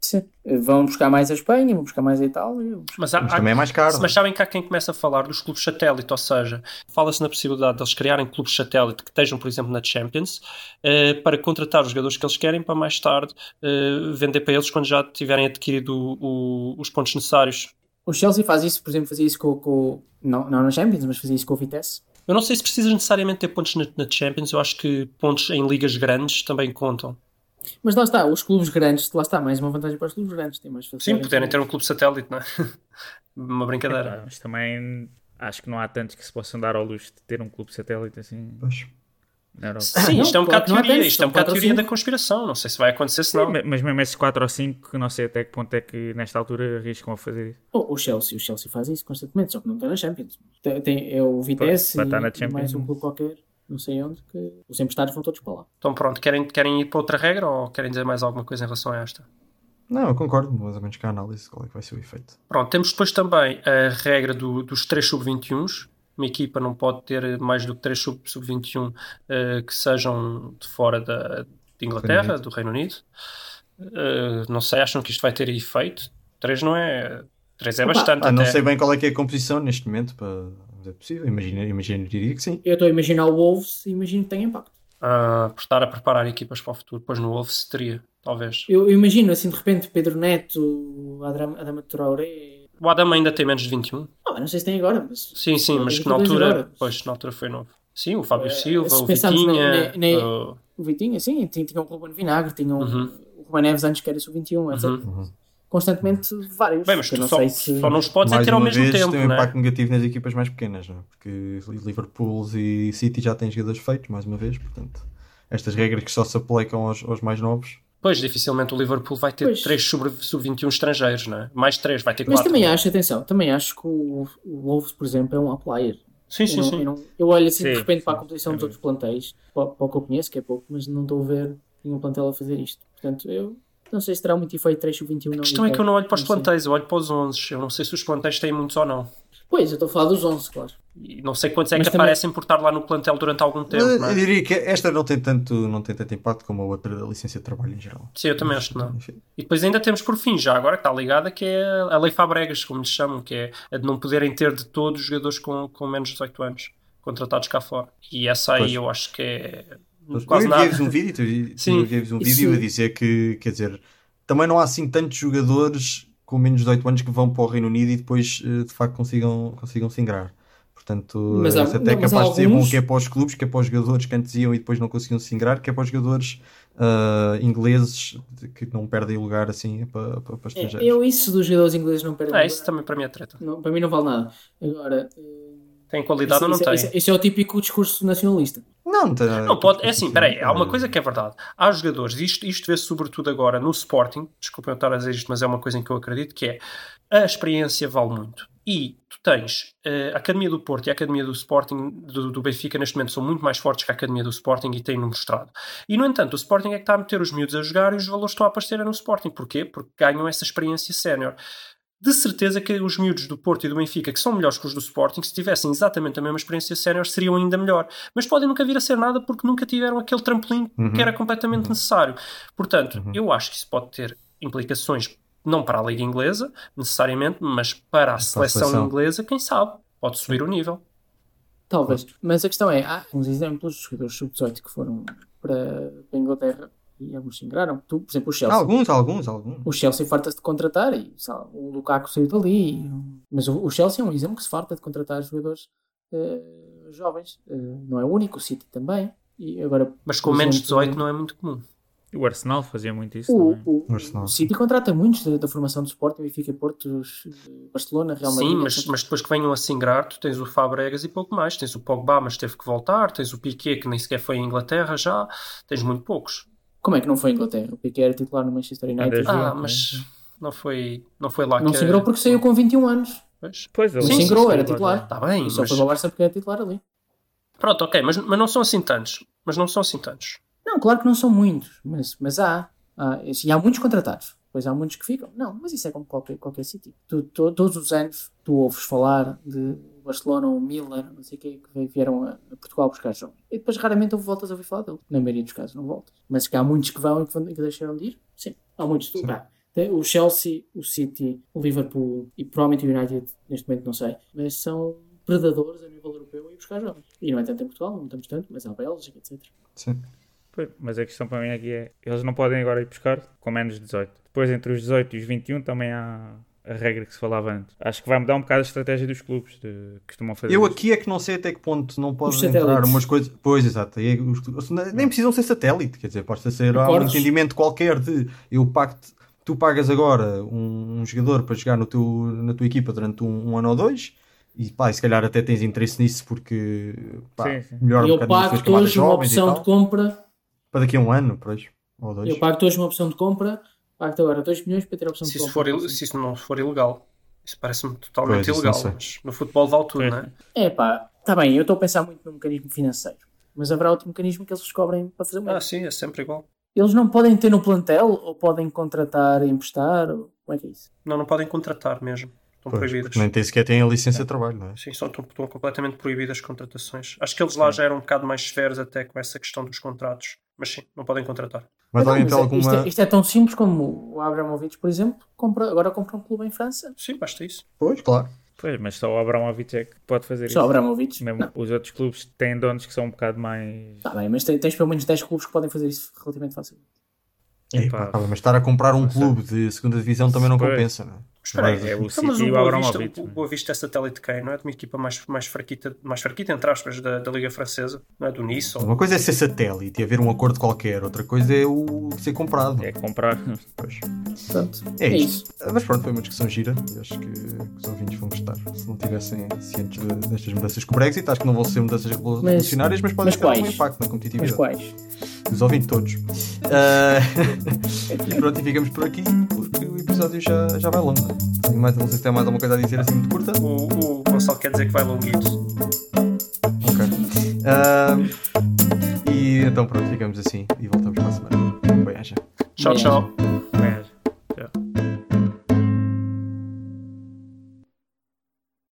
sim. Vão buscar mais a Espanha, vão buscar mais a Itália. Mas, há, Mas há- também é mais caro. mas sabem que há quem comece a falar dos clubes satélite, ou seja, fala-se na possibilidade de eles criarem clubes satélite que estejam, por exemplo, na Champions, eh, para contratar os jogadores que eles querem para mais tarde eh, vender para eles quando já tiverem adquirido o- o- os pontos necessários. O Chelsea faz isso, por exemplo, fazia isso com, com não, não na Champions, mas fazia isso com o Vitesse. Eu não sei se precisas necessariamente ter pontos na, na Champions, eu acho que pontos em ligas grandes também contam. Mas lá está, os clubes grandes, lá está, mais uma vantagem para os clubes grandes, tem mais Sim, poderem ter um clube satélite, não é? Uma brincadeira. Epá, mas também acho que não há tantos que se possam dar ao luxo de ter um clube satélite assim Pois. Na Europa. Sim, não, isto é um bocado há teoria, tantos, isto é um bocado teoria da conspiração, não sei se vai acontecer se não. ma- mas mesmo esses 4 ou 5, não sei até que ponto é que nesta altura arriscam a fazer isso. O, o Chelsea, o Chelsea faz isso constantemente, só que não está na Champions. Tem, tem- é o Vitesse e, e mais um clube qualquer, não sei onde, que os empresários vão todos para lá. Então pronto, querem, querem ir para outra regra ou querem dizer mais alguma coisa em relação a esta? Não, eu concordo, mais ou menos com a análise, qual é que vai ser o efeito. Pronto, temos depois também a regra do- dos 3 sub-21. Uma equipa não pode ter mais do que 3 sub- sub-21 eh, que sejam de fora da, de Inglaterra, Reino do Reino Unido. Eh, não sei, acham que isto vai ter efeito? 3 não é. 3 é Opa, bastante. Ah, não até. sei bem qual é que é a composição neste momento, para... é possível, imagino, imagino, diria que sim. Eu estou a imaginar o Wolves e imagino que tem impacto. Ah, por estar a preparar equipas para o futuro. Depois no Wolves teria, talvez. Eu, eu imagino assim de repente Pedro Neto, Adama, Adama Traoré. O Adam ainda tem menos de 21. Ah, não sei se tem agora, mas. Sim, sim, mas que na 22 altura. agora. Pois, na altura foi novo. Sim, o Fábio Eh, Silva, o Vitinha. na- na- o- O Vitinho, assim, tinha, tinha o Ruben Vinagre, tinha um- Uhum. o Ruben Neves antes que era sub-21, etc. Uhum. Constantemente vários. Bem, mas tu não só, sei se. só não os podes é Mais ter ao mesmo vez, tempo, tem um né? impacto negativo nas equipas mais pequenas, não é? porque Liverpool e City já têm jogadores feitos, mais uma vez, portanto, estas regras que só se aplicam aos, aos mais novos. Pois, dificilmente o Liverpool vai ter Pois. 3 sub-21 estrangeiros, não é? Mais 3, vai ter 4. Mas também acho, atenção, também acho que o, o Wolves, por exemplo, é um outlier. Sim, Eu, sim, não- sim. eu, não- eu olho assim de Sim, repente para a sim, competição é dos outros plantéis, para, para o que eu conheço, que é pouco, mas não estou a ver nenhum plantel a fazer isto. Portanto, eu não sei se terá muito efeito 3 sub-21 A questão é que eu não olho para os plantéis, eu olho para os 11. Eu não sei se os plantéis têm muitos ou não. Pois, eu estou a falar dos 11, claro. E não sei quantos é Mas que também- aparecem por estar lá no plantel durante algum tempo, eu, não eu é? diria que esta não tem, tanto, não tem tanto impacto como a outra da licença de trabalho em geral. Sim, eu também acho que não. Enfim. E depois ainda temos por fim, já agora que está ligada, que é a Lei Fabregas, como lhe chamam, que é a de não poderem ter de todos os jogadores com, com menos de 18 anos. contratados cá fora. E essa aí Pois. eu acho que é Eu quase enviei-vos nada. um vídeo, tu- Sim. eu enviei-vos um vídeo a dizer que, quer dizer, também não há assim tantos jogadores com menos de 18 anos que vão para o Reino Unido e depois eh, de facto consigam, consigam se ingrar. Portanto, Mas há- isso até é não, há capaz de dizer bom que é para os clubes, que é para os jogadores que antes iam e depois não conseguiam se ingrar, que é para os jogadores ah, ingleses que não perdem lugar assim é para, para, para É, estrangeiros. eu isso dos jogadores ingleses não perdem. Ah, isso também para mim é treta. Não, para mim não vale nada. Agora, eh, Tem qualidade isso, ou não isso- tem? isso é o típico discurso nacionalista. Não, não, tem- Não, pode, é assim, peraí, há uma coisa que é verdade. Há jogadores, isto, isto vê-se sobretudo agora no Sporting, desculpem eu estar a dizer isto, mas é uma coisa em que eu acredito, que é a experiência vale muito. E tu tens eh, a Academia do Porto e a Academia do Sporting, do, do Benfica, neste momento são muito mais fortes que a Academia do Sporting e têm-no mostrado. E, no entanto, o Sporting é que está a meter os miúdos a jogar e os valores estão a aparecer no Sporting. Porquê? Porque ganham essa experiência sénior. De certeza que os miúdos do Porto e do Benfica, que são melhores que os do Sporting, se tivessem exatamente a mesma experiência sénior, seriam ainda melhor. Mas podem nunca vir a ser nada porque nunca tiveram aquele trampolim Uhum. que era completamente necessário. Portanto, eu acho que isso pode ter implicações não para a Liga Inglesa, necessariamente, mas para a seleção, seleção. inglesa, quem sabe, pode subir o nível. Talvez. Mas a questão é, há uns exemplos de jogadores sub-18 que foram para para a Inglaterra e alguns se ingraram. Tu, por exemplo, o Chelsea. Alguns, alguns, alguns. O Chelsea farta-se de contratar e sabe, o Lukaku saiu dali. e- Mas o, o Chelsea é um exemplo que se farta de contratar jogadores eh, jovens. Eh, não é o único, o City também. E agora, Mas com menos de exemplo, 18 não é muito comum. O Arsenal fazia muito isso O, também. o, O o City contrata muitos da, da formação do Sporting, Benfica, Porto, Barcelona, Real Madrid. Sim, mas, mas depois que venham a se ingrar, tu tens o Fabregas e pouco mais. Tens o Pogba, mas teve que voltar. Tens o Piquet, que nem sequer foi à Inglaterra já. Tens muito poucos. Como é que não foi a Inglaterra? O Piqué era titular no Manchester United. Ah, jogou, mas não foi, não foi lá não que... se ingrou porque saiu com 21 anos. Pois. Pois, ele Não se ingrou, era titular. Está bem, E só mas... foi para o Barça porque era titular ali. Pronto, ok, mas, mas não são assim tantos. Mas não são assim tantos. Não, claro que não são muitos, mas, mas há. há. E há muitos contratados. Depois há muitos que ficam. Não, mas isso é como qualquer, qualquer sítio. Tu, tu- todos os anos tu ouves falar de Barcelona ou Milan, não sei o quê, que vieram a, a Portugal buscar jovens. E depois raramente ouve voltas a ouvir falar dele. Na maioria dos casos não voltas. Mas que há muitos que vão e que, que deixaram de ir, sim. Há muitos. Pá, tem O Chelsea, o City, o Liverpool e provavelmente o United, neste momento não sei, mas são predadores a nível europeu e buscar jovens. E não é tanto em Portugal, não estamos tanto, mas há Bélgica, etc. Sim. Pois, Mas a questão para mim aqui é: eles não podem agora ir buscar com menos de 18. Depois, entre os 18 e os 21, também há a regra que se falava antes. Acho que vai mudar um bocado a estratégia dos clubes de, que costumam fazer. Eu aqui é que não sei até que ponto não pode Os entrar umas coisas. Pois, exato. é os- nem precisam ser satélite, quer dizer, pode ser há um entendimento qualquer de eu pago tu pagas agora um, um jogador para jogar no teu, na tua equipa durante um, um ano ou dois e pá, e se calhar até tens interesse nisso porque pá, Sim, sim. melhor um eu pago-te camadas hoje uma opção tal, de compra. para daqui a um ano, pois, ou dois. Eu pago-te hoje uma opção de compra. Pago-te agora 2 milhões para ter a opção Se de isso, compra. for, il- se isso não for ilegal. Isso parece-me totalmente Pois, ilegal. Mas no futebol vale tudo, Sim. não é? É pá, está bem, eu estou a pensar muito no mecanismo financeiro. Mas haverá outro mecanismo que eles descobrem para fazer o Ah, mesmo. sim, é sempre igual. Eles não podem ter no plantel ou podem contratar e emprestar? Ou... Como é que é isso? Não, não podem contratar mesmo. Estão Pois, proibidas. porque nem tem sequer têm a licença de trabalho, não é? Sim, são, estão, estão completamente proibidas as contratações. Acho que eles lá já eram um bocado mais severos até com essa questão dos contratos. Mas sim, não podem contratar. Mas Não, alguém mas tem é- isto, alguma. é, isto é tão simples como o Abramovich, por exemplo, compra, agora compra um clube em França. Sim, basta isso. Pois, claro. Pois, mas só o Abramovich é que pode fazer Só isso. Abramovich. Mesmo Não, os outros clubes têm donos que são um bocado mais. está bem, mas tens, pelo menos 10 clubes que podem fazer isso relativamente facilmente. É, Epá. pá, mas estar a comprar um clube de segunda divisão também não Pois. compensa, não é? Espera aí, É o então, City mas e o o Boa Vista, Abramovich. o Boa Vista é satélite quem? Não é de uma equipa mais, mais fraquita, mais fraquita, entre aspas, da, da Liga Francesa? Não é do Nice? Ou... Uma coisa é ser satélite e haver um acordo qualquer, outra coisa é o ser comprado. É comprar. Pois. Portanto, É, é isto. isso. Mas pronto, foi uma discussão gira e acho que, os ouvintes vão gostar. Se não tivessem cientes de- destas mudanças com o Brexit, acho que não vão ser mudanças revolucionárias, mas, podem mas ter um quais? impacto na Mas competitividade. quais? Os ouvintes todos. Ah, e pronto, e ficamos por aqui porque o episódio já, já vai longo mas não sei se tem mais alguma coisa a dizer assim muito curta. O, o pessoal quer dizer que vai longuito. Ok. Uh, e então pronto, ficamos assim e voltamos para a semana. Beijo. Tchau, tchau. Beijo.